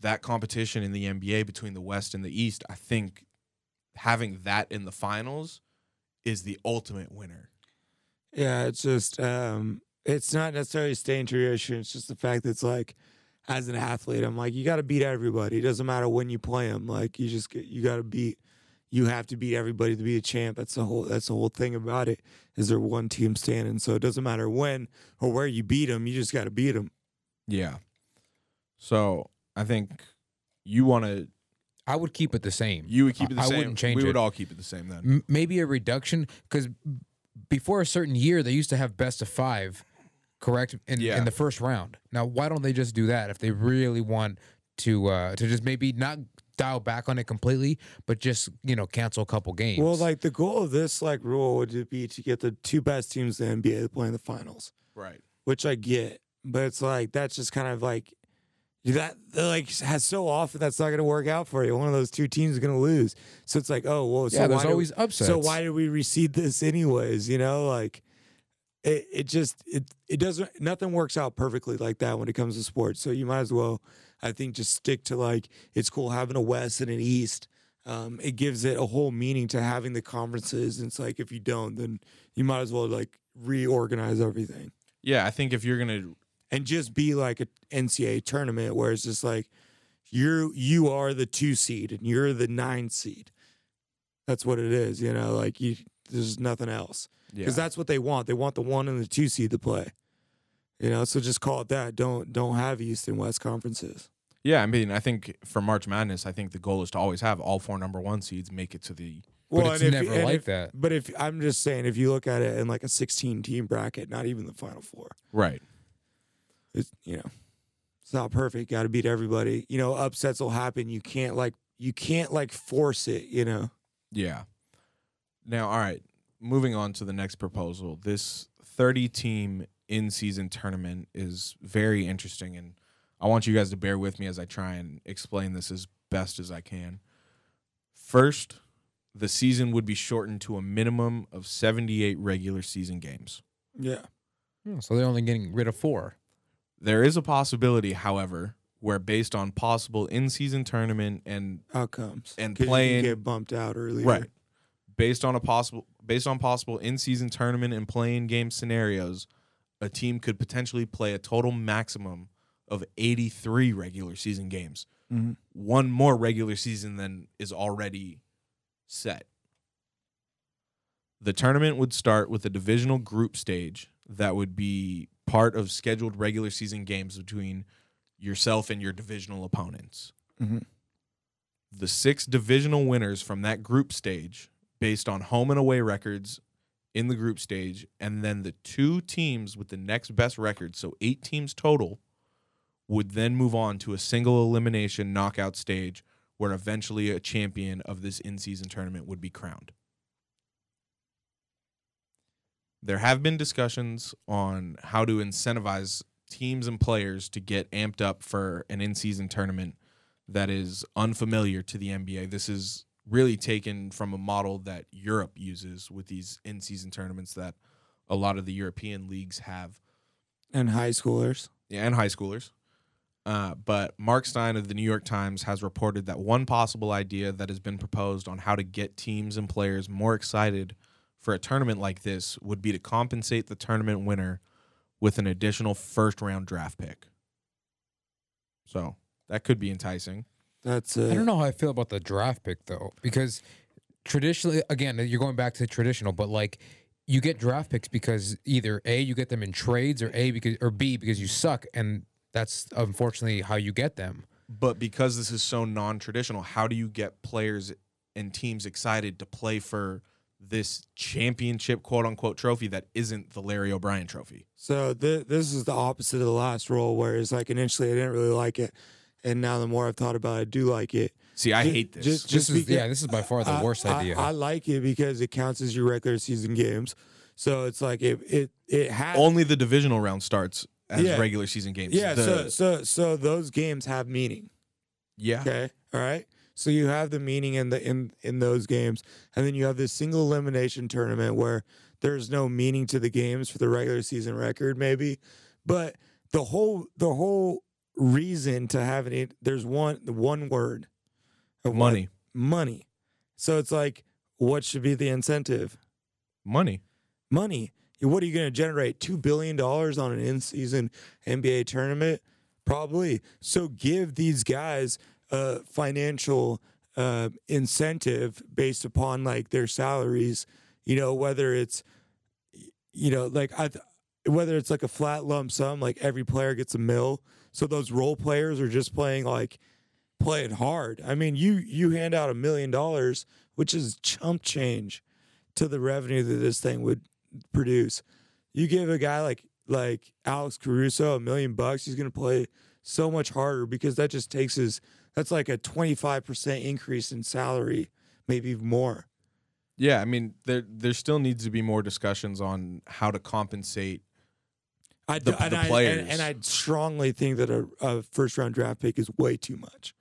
that competition in the NBA between the West and the East, I think having that in the finals is the ultimate winner. Yeah, it's just um it's not necessarily staying tradition. It's just the fact that it's like as an athlete, I'm like, you got to beat everybody. It doesn't matter when you play them. Like you just get, you got to beat. You have to beat everybody to be a champ. That's the whole. That's the whole thing about it. Is there one team standing? So it doesn't matter when or where you beat them. You just got to beat them. Yeah. So I think you want to. I would keep it the same. You would keep it the I same. I wouldn't change we it. We would all keep it the same then. M- maybe a reduction because before a certain year they used to have best of five, correct? In, Yeah. in the first round. Now, why don't they just do that if they really want to uh, to just maybe not dial back on it completely, but just you know cancel a couple games? Well, like the goal of this like rule would be to get the two best teams in the NBA to play in the finals. Right. which I get, but it's like that's just kind of like that that, like has so often that's not going to work out for you. One of those two teams is going to lose. So it's like, oh, well, so yeah, there's why do- always upsets. so why did we reseed this anyways? You know, like it, it just it it doesn't nothing works out perfectly like that when it comes to sports. So you might as well, I think, just stick to like it's cool having a West and an East. Um, it gives it a whole meaning to having the conferences. And it's like if you don't, then you might as well like reorganize everything Yeah, I think if you're gonna and just be like a NCAA tournament where it's just like you're you are the two seed and you're the nine seed. That's what it is, you know. Like you, there's nothing else yeah. because that's what they want. They want the one and the two seed to play. You know, so just call it that. Don't don't have East and West conferences. Yeah, I mean, I think for March Madness, I think the goal is to always have all four number one seeds make it to the. But it's and if- never and like if- that. But if I'm just saying, if you look at it in like a 16 team bracket, not even the final four, Right. It's you know it's not perfect got to beat everybody you know upsets will happen you can't like you can't like force it you know Yeah. Now, all right. Moving on to the next proposal. This 30 team in season tournament is very interesting, and I want you guys to bear with me as I try and explain this as best as I can. First, the season would be shortened to a minimum of 78 regular season games. yeah Hmm, So they're only getting rid of four. There is a possibility, however, where based on possible in season tournament and outcomes And playing- get bumped out earlier Right. Based on a possible based on possible in-season tournament and play-in game scenarios, a team could potentially play a total maximum of 83 regular season games. Mhm. One more regular season than is already set. The tournament would start with a divisional group stage that would be part of scheduled regular season games between yourself and your divisional opponents Mhm. the six divisional winners from that group stage based on home and away records in the group stage and then the two teams with the next best record so eight teams total would then move on to a single elimination knockout stage where eventually a champion of this in-season tournament would be crowned there have been discussions on how to incentivize teams and players to get amped up for an in-season tournament that is unfamiliar to the NBA. This is really taken from a model that Europe uses with these in-season tournaments that a lot of the European leagues have and high schoolers yeah, and high schoolers. Uh, but Marc Stein of the New York Times has reported that one possible idea that has been proposed on how to get teams and players more excited for a tournament like this would be to compensate the tournament winner with an additional first round draft pick. So that could be enticing. that's uh, I don't know how I feel about the draft pick though, because traditionally, again, you're going back to traditional, but like you get draft picks because either a you get them in trades or a because or b because you suck, and that's unfortunately how you get them. But because this is so non traditional, how do you get players and teams excited to play for this championship quote unquote trophy that isn't the Larry O'Brien trophy? so th- this is the opposite of the last role where it's like initially i didn't really like it and now the more i've thought about it i do like it See, I Ju- hate this. just- This just is because- yeah, this is by far the I- worst I, idea. I, like it because it counts as your regular season games. So it's like it it it has Only the divisional round starts as Yeah. regular season games. yeah. The- so so so those games have meaning. yeah. Okay, all right. So you have the meaning in the in in those games, and then you have this single elimination tournament where there's no meaning to the games for the regular season record, maybe. But the whole the whole reason to have it there's one the one word Money. money. So it's like, what should be the incentive? Money. Money. What are you going to generate? $2 billion on an in season NBA tournament? Probably. So give these guys a financial uh, incentive based upon like their salaries, you know, whether it's, you know, like I, th- whether it's like a flat lump sum, like every player gets a mill. So those role players are just playing like playing hard. I mean, you you hand out a million dollars, which is chump change to the revenue that this thing would produce. You give a guy like like Alex Caruso a million bucks, he's to play so much harder because that just takes his that's like a 25% increase in salary, maybe even more. Yeah, I mean, there there still needs to be more discussions on how to compensate. I, The- and the I, players. And, and I strongly think that a, a first round draft pick is way too much.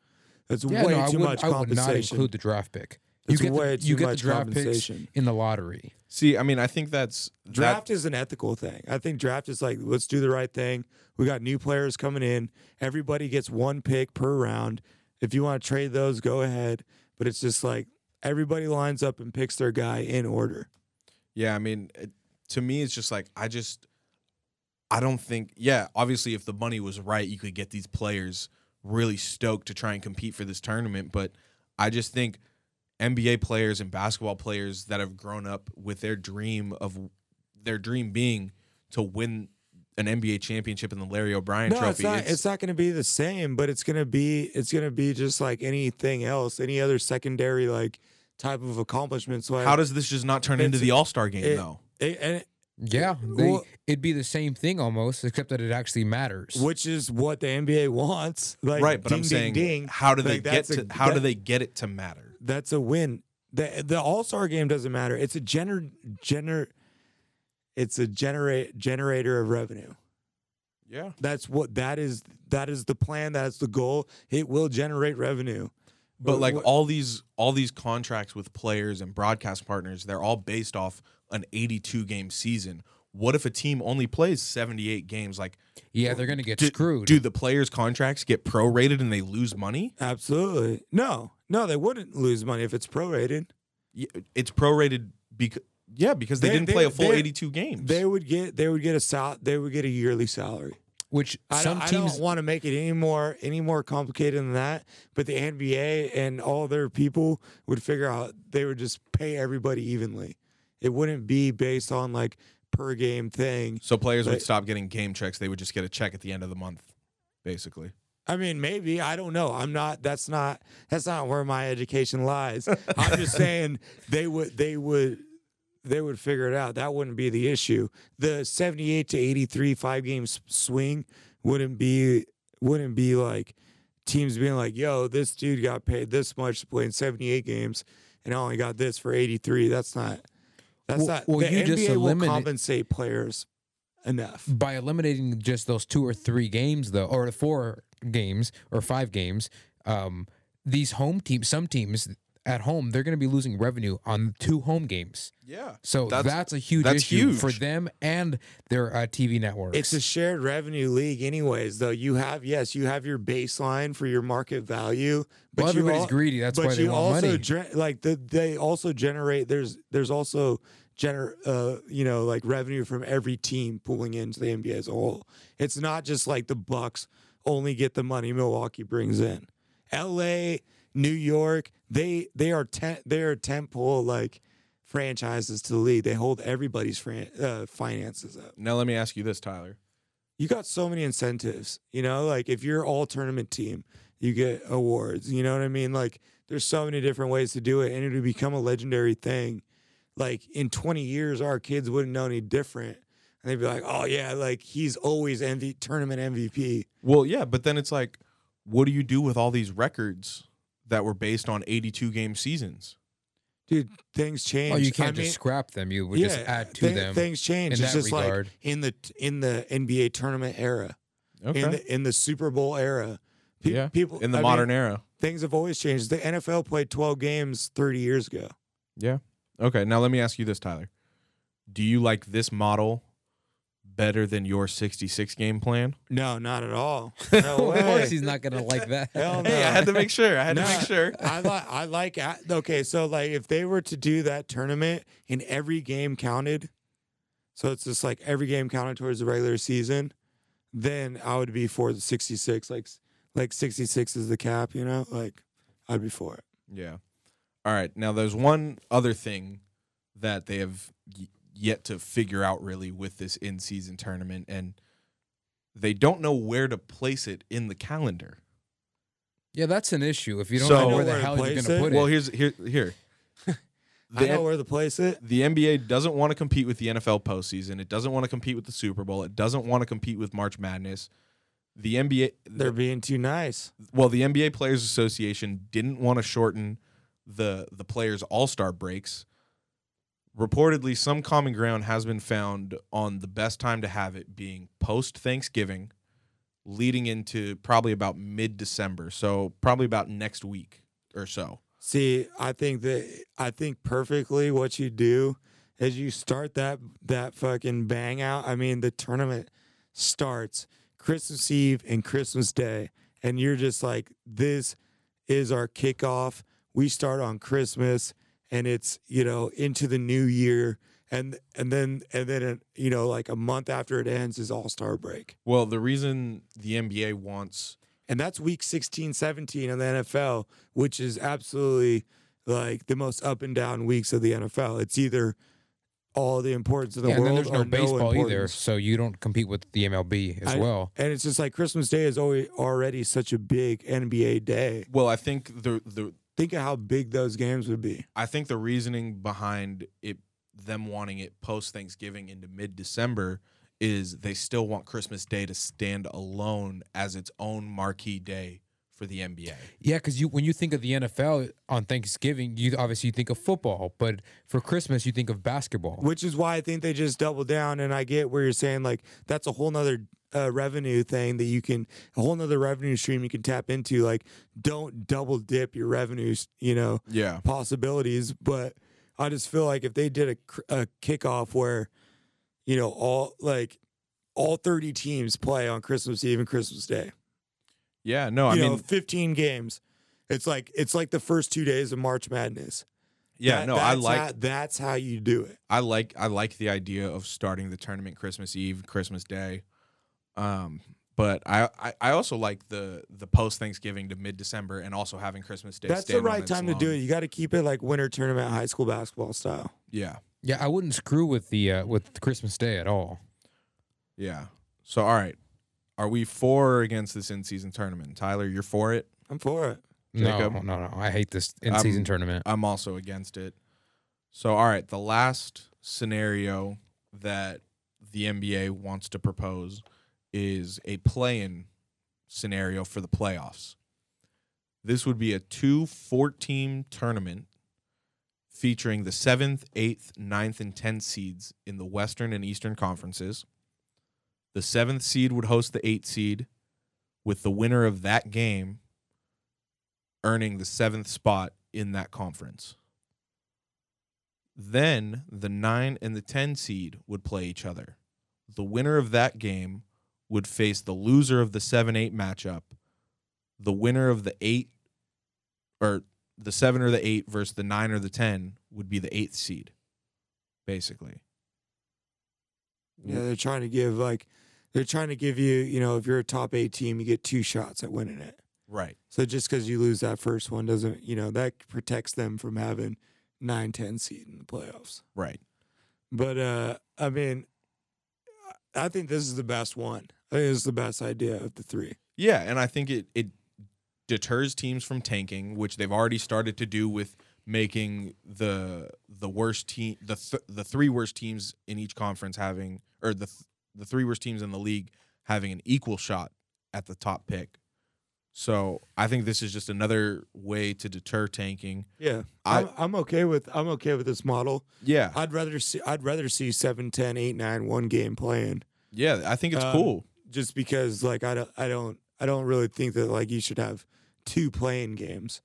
That's Yeah, way no, I too would, much I would not include the draft pick. You It's get way the, you too get the much draft picks in the lottery. See, I mean, I think that's Draft is an ethical thing. I think draft is like, let's do the right thing. We got new players coming in. Everybody gets one pick per round. If you want to trade those, go ahead. But it's just like everybody lines up and picks their guy in order. Yeah, I mean, it, to me, it's just like I just, I don't think. Yeah, obviously, if the money was right, you could get these players really stoked to try and compete for this tournament. But I just think NBA players and basketball players that have grown up with their dream of their dream being to win an NBA championship and the Larry O'Brien no, Trophy. it's not. It's, not going to be the same, but it's going to be. It's going to be just like anything else, any other secondary like type of accomplishment. So I- how does this just not turn into the All Star game it- though? it- and Yeah, they, Well- it'd be the same thing almost, except that it actually matters. which is what the NBA wants. Like, right, but ding, I'm ding, saying, ding. how do they Like, get to? a- how do they get it to matter? that's a win. The the All Star game doesn't matter. It's a gener gener it's a generate generator of revenue. Yeah. That's what that is that is the plan, that's the goal. It will generate revenue. But like what- all these all these contracts with players and broadcast partners, they're all based off an 82 game season. What if a team only plays 78 games? Like, yeah, they're gonna get do, screwed. do the players' contracts get prorated and they lose money? Absolutely. No. No, they wouldn't lose money if it's prorated. Yeah, It's prorated because yeah, because they, They- didn't they- play a full they- 82 games. They would get they would get a sal- they would get a yearly salary. which I some don't, teams want to make it any more any more complicated than that. But the NBA and all their people would figure out they would just pay everybody evenly. It wouldn't be based on like per game thing. so players would stop getting game checks. They would just get a check at the end of the month, basically. I mean, maybe I don't know. I'm not. That's not. That's not where my education lies. I'm just saying they would. They would. They would figure it out. That wouldn't be the issue. The 78 to 83 five game swing wouldn't be. Wouldn't be like teams being like, "Yo, this dude got paid this much to play in 78 games, and I only got this for 83." That's not. That's Well- not. well, the you just NBA will eliminate- compensate players enough. by eliminating just those two or three games though or four games or five games um these home teams some teams at home they're going to be losing revenue on two home games Yeah. so that's, That's- a huge that's issue for them and their uh, tv networks It's a shared revenue league, anyways. Though you have yes, you have your baseline for your market value, but well, everybody's al- greedy that's but why they you want also money gen- like the, they also generate. There's there's also gener uh you know like revenue from every team pulling into the NBA as a whole. It's not just like the Bucks only get the money Milwaukee brings in. L.A., New York, they they are tent they are tentpole like franchises to the league. They hold everybody's fran- uh, finances up Now let me ask you this, Tyler. you got so many incentives. You know, like if you're all tournament team, you get awards. You know what I mean? Like there's so many different ways to do it, and it would become a legendary thing. Like in 20 years, our kids wouldn't know any different, and they'd be like, "Oh yeah, like he's always MV- tournament MVP." Well, yeah, but then it's like, what do you do with all these records that were based on 82 game seasons? Dude, things change. oh you can't I just mean, scrap them you would just add to thi- them Things change. in it's that just regard. like in the in the NBA tournament era, Okay. in the in the Super Bowl era. Pe- yeah. people in the I mean, modern era. things have always changed. The NFL played 12 games 30 years ago. Yeah. Okay. Now let me ask you this, Tyler. Do you like this model better than your 66 game plan? No, not at all. No of course, he's not gonna like that. Hell no. Hey, I had to make sure. I had to make sure. I like. I like. a- Okay, so like, if they were to do that tournament and every game counted, so it's just like every game counted towards the regular season, then I would be for the sixty-six. Like, like sixty-six is the cap. You know, like I'd be for it. Yeah. All right. Now, there's one other thing that they have y- yet to figure out really with this in season tournament, and they don't know where to place it in the calendar. Yeah, that's an issue. If you don't So- know where the where hell you're place gonna put it. Well, here's here here. I know where to place it. the NBA doesn't want to compete with the NFL postseason. It doesn't want to compete with the Super Bowl. It doesn't want to compete with March Madness. The NBA, They're being too nice. well, the NBA Players Association didn't want to shorten the the players' All Star breaks. Reportedly, some common ground has been found on the best time to have it being post Thanksgiving, leading into probably about mid December. So probably about next week or so. See, I think that I think perfectly what you do is you start that that fucking bang out. I mean, the tournament starts Christmas Eve and Christmas Day, and you're just like, this is our kickoff. We start on Christmas, and it's you know into the new year, and and then and then you know like a month after it ends is All Star break. Well, the reason the NBA wants and that's week 16 17 in the NFL which is absolutely like the most up and down weeks of the NFL it's either all the importance of the yeah, and world then there's no or baseball either, importance. so you don't compete with the MLB as I- well. and it's just like Christmas Day is always already such a big NBA day well, I think the the think of how big those games would be. I think the reasoning behind it them wanting it post Thanksgiving into mid December is they still want Christmas Day to stand alone as its own marquee day for the NBA. Yeah, because you when you think of the NFL on Thanksgiving, you obviously you think of football, but for Christmas you think of basketball. which is why I think they just double down and I get where you're saying like that's a whole nother uh, revenue thing that you can a whole nother revenue stream you can tap into like don't double dip your revenues you know Yeah. possibilities. But I just feel like if they did a, cr- a kickoff where, you know, all like all 30 teams play on Christmas Eve and Christmas Day, Yeah, no, I you know, mean 15 games. It's like it's like the first two days of March Madness. yeah, That- no, I like how, that's how you do it. I like I like the idea of starting the tournament Christmas Eve, Christmas Day. Um but I, I, I also like the the post Thanksgiving to mid December and also having Christmas Day. That's the right its time to do it. You got to keep it like winter tournament high school basketball style. Yeah. Yeah, I wouldn't screw with the uh, with Christmas Day at all. Yeah. So all right. Are we for or against this in season tournament? Tyler, you're for it? I'm for it. Jacob? No, no, no. I hate this in season tournament. I'm also against it. So, all right, the last scenario that the NBA wants to propose is a play in scenario for the playoffs. This would be a 2 4 team tournament featuring the 7th, 8th, 9th, and 10th seeds in the Western and Eastern conferences. The 7th seed would host the 8th seed, with the winner of that game earning the seventh spot in that conference. Then the 9 and the 10 seed would play each other. The winner of that game would face the loser of the 7 8 matchup. The winner of the 8 or the 7 or the 8 versus the 9 or the 10 would be the 8th seed, basically. Yeah, they're trying to give like they're trying to give you, you know, if you're a top eight team, you get two shots at winning it. Right. So just because you lose that first one doesn't, you know, that protects them from having 9, 10 seed in the playoffs. Right. But uh I mean, I think this is the best one. I think is the best idea of the three. Yeah, and I think it it deters teams from tanking, which they've already started to do with making the the worst team the th- the three worst teams in each conference having or the th- the three worst teams in the league having an equal shot at the top pick. So I think this is just another way to deter tanking. Yeah, I- I'm, I'm okay with I'm okay with this model. Yeah, I'd rather see I'd rather see 7, 10, 8, 9, one game playing. yeah, I think it's Um, cool. just because like I don't I don't I don't really think that like you should have two play-in games.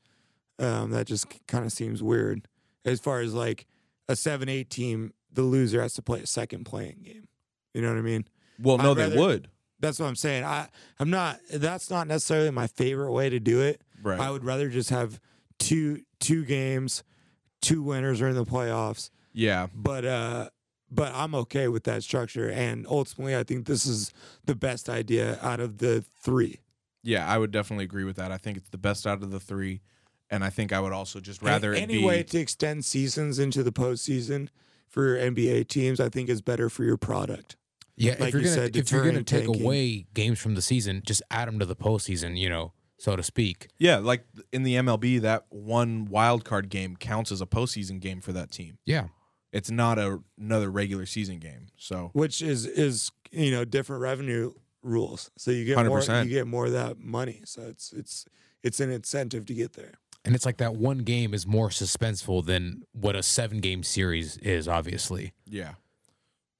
Um, that just kind of seems weird. As far as like a seven eight team the loser has to play a second play-in game. You know what I mean? Well, no, I'd they would. That's what I'm saying. I I'm not. That's not necessarily my favorite way to do it. Right. I would rather just have two two games, two winners are in the playoffs. yeah. But uh, but I'm okay with that structure. And ultimately, I think this is the best idea out of the three. Yeah, I would definitely agree with that. I think it's the best out of the three, and I think I would also just rather any be. way to extend seasons into the postseason for NBA teams, I think is better for your product. Yeah, Like if you're you gonna said, if you're gonna take tanking. away games from the season, just add them to the postseason. You know, so to speak. yeah, like in the MLB, that one wild card game counts as a postseason game for that team. Yeah, It's not a another regular season game. So which is is you know different revenue rules. So you get more 100%. you get more of that money. So it's it's it's an incentive to get there. and it's like that one game is more suspenseful than what a seven game series is. Obviously, yeah.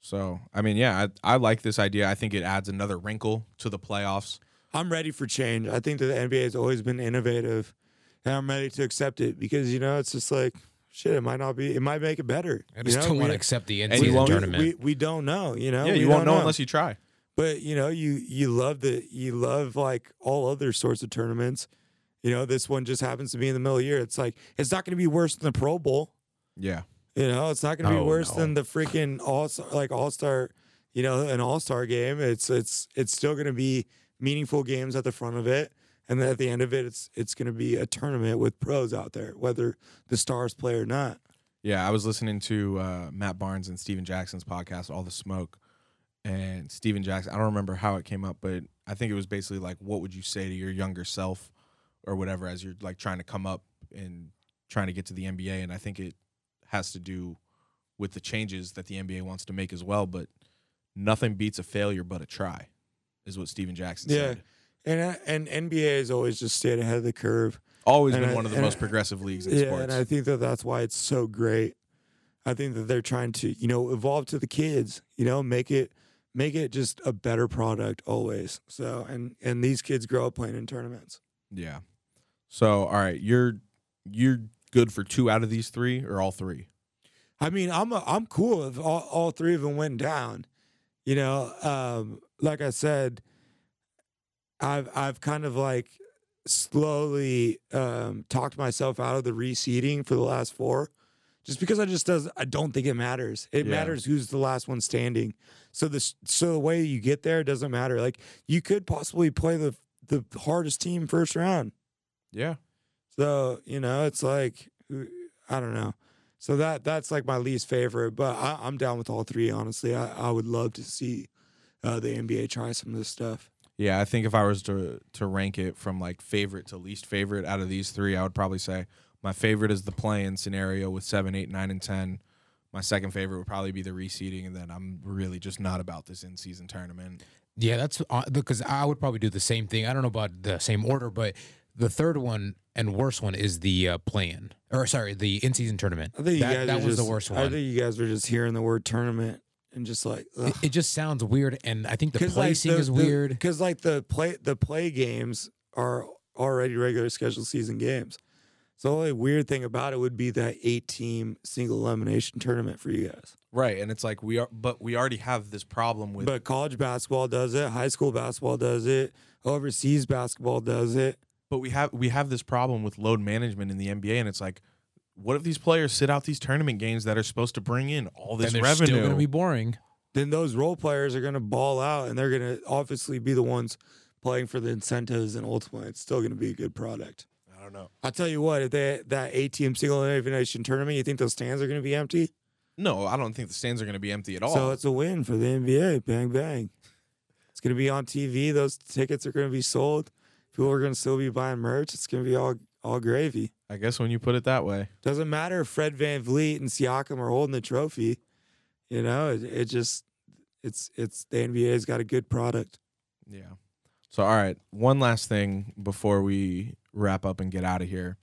So I mean, yeah, I, I like this idea. I think it adds another wrinkle to the playoffs. I'm ready for change. I think that the NBA has always been innovative, and I'm ready to accept it because you know it's just like shit. It might not be. It might make it better. I you just know? don't We- want to accept the in season tournament. We, we don't know. You know. yeah, We you won't don't know unless you try. But you know, you you love the you love like all other sorts of tournaments. You know, this one just happens to be in the middle of the year. It's like it's not going to be worse than the Pro Bowl. Yeah. You know, it's not going to be Oh, worse no. than the freaking all like All Star. You know, an All Star game. It's it's it's still going to be meaningful games at the front of it, and then at the end of it, it's it's going to be a tournament with pros out there, whether the stars play or not. Yeah, I was listening to uh, Matt Barnes and Stephen Jackson's podcast, All the Smoke. And Stephen Jackson, I don't remember how it came up, but I think it was basically like, what would you say to your younger self or whatever as you're like trying to come up and trying to get to the NBA? And I think it has to do with the changes that the NBA wants to make as well. But nothing beats a failure but a try, is what Stephen Jackson Yeah. said. And uh, and NBA has always just stayed ahead of the curve. Always And been I- one of the most I- progressive leagues in yeah, sports. and I think that that's why it's so great. I think that they're trying to, you know, evolve to the kids. You know, make it make it just a better product always. So, and and these kids grow up playing in tournaments. Yeah. So, all right, you're you're good for two out of these three, or all three. I mean, I'm a, I'm cool if all, all three of them went down. You know, um, like I said, I've I've kind of like slowly um, talked myself out of the reseeding for the last four, just because I just does I don't think it matters. It Yeah. matters who's the last one standing. So this so the way you get there doesn't matter. Like you could possibly play the the hardest team first round. Yeah. So you know, it's like I don't know. So that that's like my least favorite, but I, I'm down with all three. Honestly, I, I would love to see uh, the NBA try some of this stuff. Yeah, I think if I was to to rank it from like favorite to least favorite out of these three, I would probably say my favorite is the play-in scenario with seven, eight, nine, and ten. My second favorite would probably be the reseeding, and then I'm really just not about this in-season tournament. Yeah, that's uh, because I would probably do the same thing. I don't know about the same order, but the third one and worst one is the uh, play-in, or sorry, the in-season tournament. I think you that guys that are was just, the worst one. I think you guys are just hearing the word tournament and just like It, it just sounds weird, and I think the because placing is weird. Because like the play the play games are already regular scheduled season games. So the only weird thing about it would be that eight team single elimination tournament for you guys. Right, and it's like we are, but we already have this problem with. But college basketball does it, high school basketball does it, overseas basketball does it. But we have we have this problem with load management in the NBA, and it's like, what if these players sit out these tournament games that are supposed to bring in all this and they're revenue? still going to be boring. Then those role players are going to ball out and they're going to obviously be the ones playing for the incentives and ultimately it's still going to be a good product. I don't know. I'll tell you what, if they that eight team single elimination tournament, you think those stands are going to be empty? No, I don't think the stands are going to be empty at all. So it's a win for the NBA. Bang bang. It's going to be on TV. Those tickets are going to be sold. People are going to still be buying merch. It's going to be all all gravy. I guess when you put it that way. Doesn't matter if Fred VanVleet and Siakam are holding the trophy. You know, it, it just it's it's the NBA's got a good product. Yeah. So all right, one last thing before we wrap up and get out of here.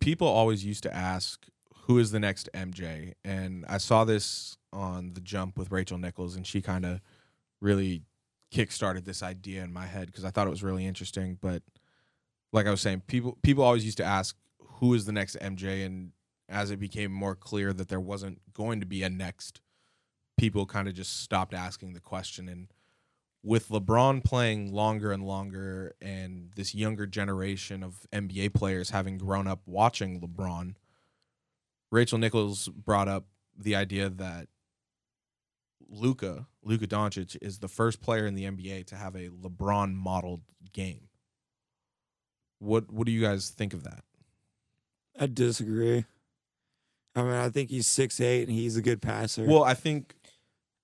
People always used to ask who is the next MJ, and I saw this on the jump with Rachel Nichols, and she kind of really kickstarted this idea in my head because I thought it was really interesting. But like I was saying, people people always used to ask who is the next MJ, and as it became more clear that there wasn't going to be a next, people kind of just stopped asking the question. And with LeBron playing longer and longer, and this younger generation of NBA players having grown up watching LeBron, Rachel Nichols brought up the idea that Luka, Luka Doncic, is the first player in the NBA to have a LeBron modeled game. What what do you guys think of that? I disagree. I mean, I think he's six eight and he's a good passer. Well, I think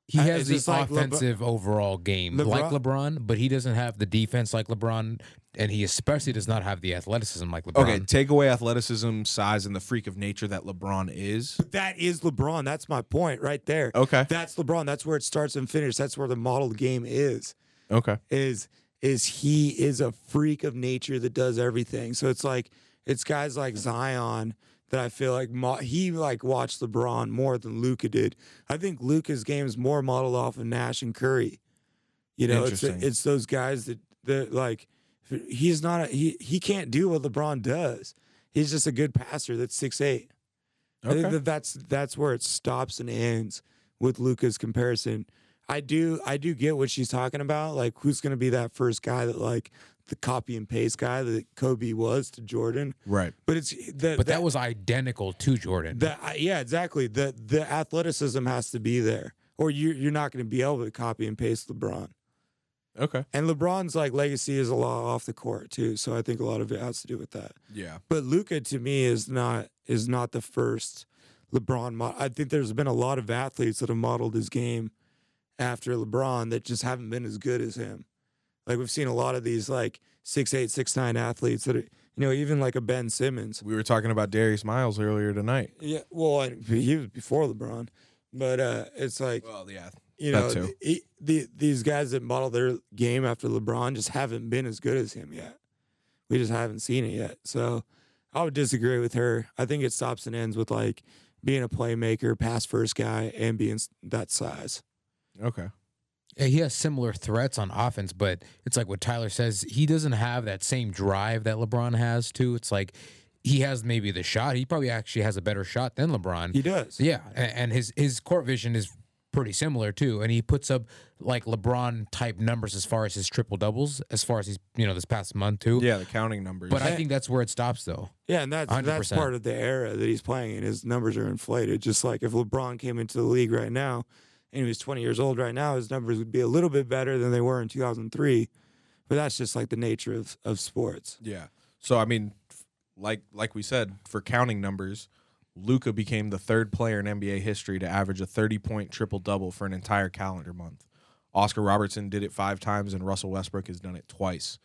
He has it's the just like LeBron- offensive overall game like LeBron- LeBron, but he doesn't have the defense like LeBron, and he especially does not have the athleticism like LeBron. okay, take away athleticism, size, and the freak of nature that LeBron is. that is LeBron. That's my point right there. Okay, That's LeBron. That's where it starts and finishes. That's where the modeled game is. okay, Is is he is a freak of nature that does everything. So it's like it's guys like Zion that I feel like mo- he like watched LeBron more than Luka did. I think Luka's game is more modeled off of Nash and Curry. You know, it's it's those guys that that like he's not a, he he can't do what LeBron does. He's just a good passer that's six eight. I think okay. that that's that's where it stops and ends with Luka's comparison. I do I do get what she's talking about. Like who's going to be that first guy that like the copy and paste guy that Kobe was to Jordan? right. But it's the but that was identical to Jordan. the yeah exactly the the athleticism has to be there, or you you're not going to be able to copy and paste LeBron. Okay. And LeBron's like legacy is a lot off the court too, so I think a lot of it has to do with that. Yeah. But Luka to me is not is not the first LeBron. Mo- I think there's been a lot of athletes that have modeled his game after LeBron that just haven't been as good as him. Like we've seen a lot of these like six eight six nine athletes that are, you know even like a Ben Simmons. We were talking about Darius Miles earlier tonight. Yeah, well I- he was before LeBron, but uh it's like Well, yeah. You know the, the, these guys that model their game after LeBron just haven't been as good as him yet. We just haven't seen it yet. So I would disagree with her. I think it stops and ends with like being a playmaker, pass first guy, and being that size. Okay. Yeah, he has similar threats on offense, but it's like what Tyler says. He doesn't have that same drive that LeBron has, too. It's like he has maybe the shot. He probably actually has a better shot than LeBron. He does. yeah, and his his court vision is pretty similar too, and he puts up like LeBron type numbers as far as his triple doubles, as far as he's you know this past month too. Yeah, the counting numbers. But I think that's where it stops though. Yeah, and that's that's 100%. part of the era that he's playing in. His numbers are inflated. Just like if LeBron came into the league right now and he was 20 years old right now, his numbers would be a little bit better than they were in 2003. But that's just like the nature of, of sports. Yeah. So I mean, like like we said, for counting numbers, Luka became the third player in NBA history to average a 30 point triple double for an entire calendar month. Oscar Robertson did it five times, and Russell Westbrook has done it twice.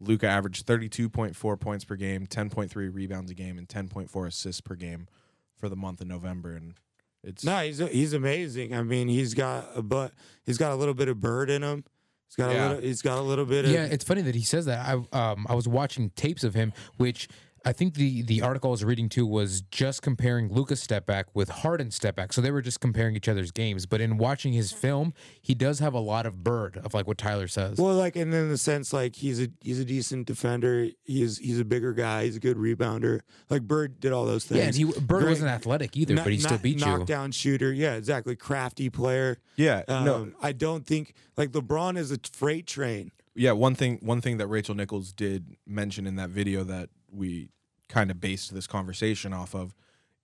Luka averaged 32.4 points per game, 10.3 rebounds a game, and 10.4 assists per game for the month of November. And it's No, he's he's amazing. I mean, he's got a but he's got a little bit of bird in him. He's got Yeah. a little. He's got a little bit of. Yeah, it's funny that he says that. I um I was watching tapes of him, which I think the the article I was reading too was just comparing Luka's step back with Harden's step back. So they were just comparing each other's games. But in watching his film, he does have a lot of bird of like what Tyler says. Well, like, and in the sense, like he's a he's a decent defender. He's he's a bigger guy. He's a good rebounder. Like Bird did all those things. yeah, and he Bird Great- wasn't athletic either, Kno- but he still kno- beat you. knockdown shooter. Yeah, exactly. Crafty player. yeah, Um, no, I don't think like LeBron is a freight train. yeah one thing one thing that rachel nichols did mention in that video that we kind of based this conversation off of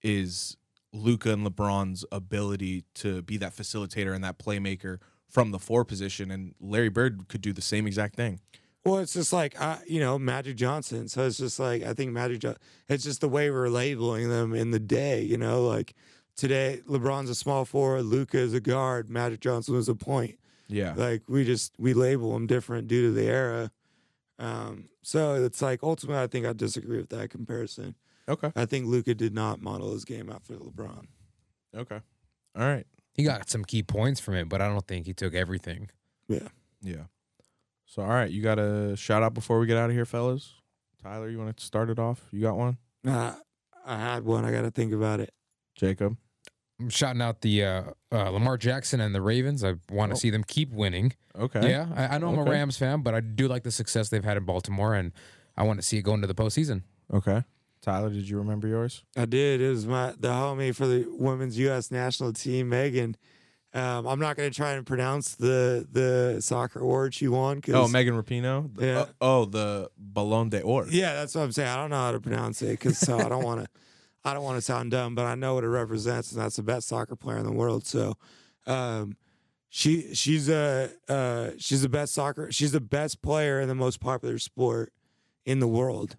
is luka and lebron's ability to be that facilitator and that playmaker from the four position and larry bird could do the same exact thing Well, it's just like uh, you know Magic Johnson. So it's just like I think Magic. Jo- it's just the way we're labeling them in the day. You know, like today LeBron's a small forward, Luka is a guard, Magic Johnson was a point. yeah Like we just we label them different due to the era. Um, so it's like ultimately, I think I disagree with that comparison. okay I think Luka did not model his game after LeBron. okay all right He got some key points from it, but I don't think he took everything. Yeah. yeah so all right you got a shout out before we get out of here fellas tyler you want to start it off you got one Uh, I had one. I got to think about it. jacob I'm shouting out the uh, uh, Lamar Jackson and the Ravens. I want to Oh. see them keep winning. okay Yeah, I, I know I'm a Rams fan, but I do like the success they've had in Baltimore, and I want to see it go into the postseason. okay Tyler, did you remember yours? I did. It was my the homie for the women's U.S. national team, Megan. Um, I'm not going to try and pronounce the the soccer award she won. 'cause- Oh, Megan Rapinoe. The- Yeah. uh, oh, the Ballon d'Or. Yeah, that's what I'm saying. I don't know how to pronounce it because so I don't want to. I don't want to sound dumb, but I know what it represents, and that's the best soccer player in the world. So, um, she she's a uh, she's the best soccer. She's the best player in the most popular sport in the world,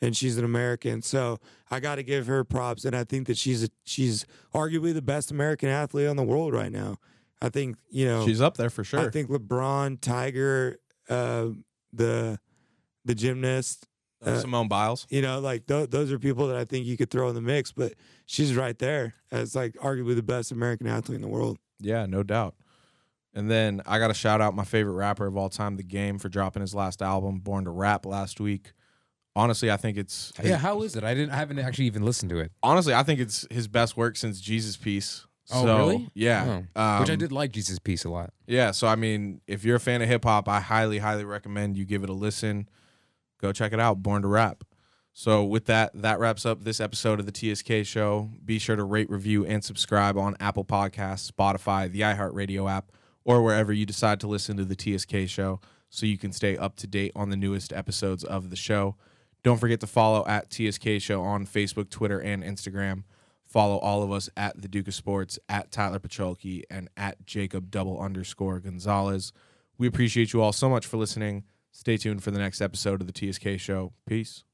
and she's an American. So I got to give her props, and I think that she's a, she's arguably the best American athlete in the world right now. I think you know She's up there for sure. I think LeBron, Tiger, uh, the the gymnast, Uh, Simone Biles. you know, like th- those are people that I think you could throw in the mix. But she's right there as like arguably the best American athlete in the world. Yeah, no doubt. And then I got to shout out my favorite rapper of all time, The Game, for dropping his last album, Born to Rap, last week. Honestly, I think it's Yeah, how is it? I didn't. I haven't actually even listened to it. honestly, I think it's his best work since Jesus Piece. Oh, So, really? Yeah. Oh. Which I Um, did like Jesus Piece a lot. Yeah, so I mean, if you're a fan of hip hop, I highly, highly recommend you give it a listen. Go check it out, Born to Rap. So with that, that wraps up this episode of the TSK show. Be sure to rate, review, and subscribe on Apple Podcasts, Spotify, the iHeartRadio app, or wherever you decide to listen to the TSK show so you can stay up to date on the newest episodes of the show. Don't forget to follow at TSK show on Facebook, Twitter, and Instagram. Follow all of us at the Duke of Sports, at Tyler Pacholke, and at Jacob double underscore Gonzalez. We appreciate you all so much for listening. Stay tuned for the next episode of the TSK show. Peace.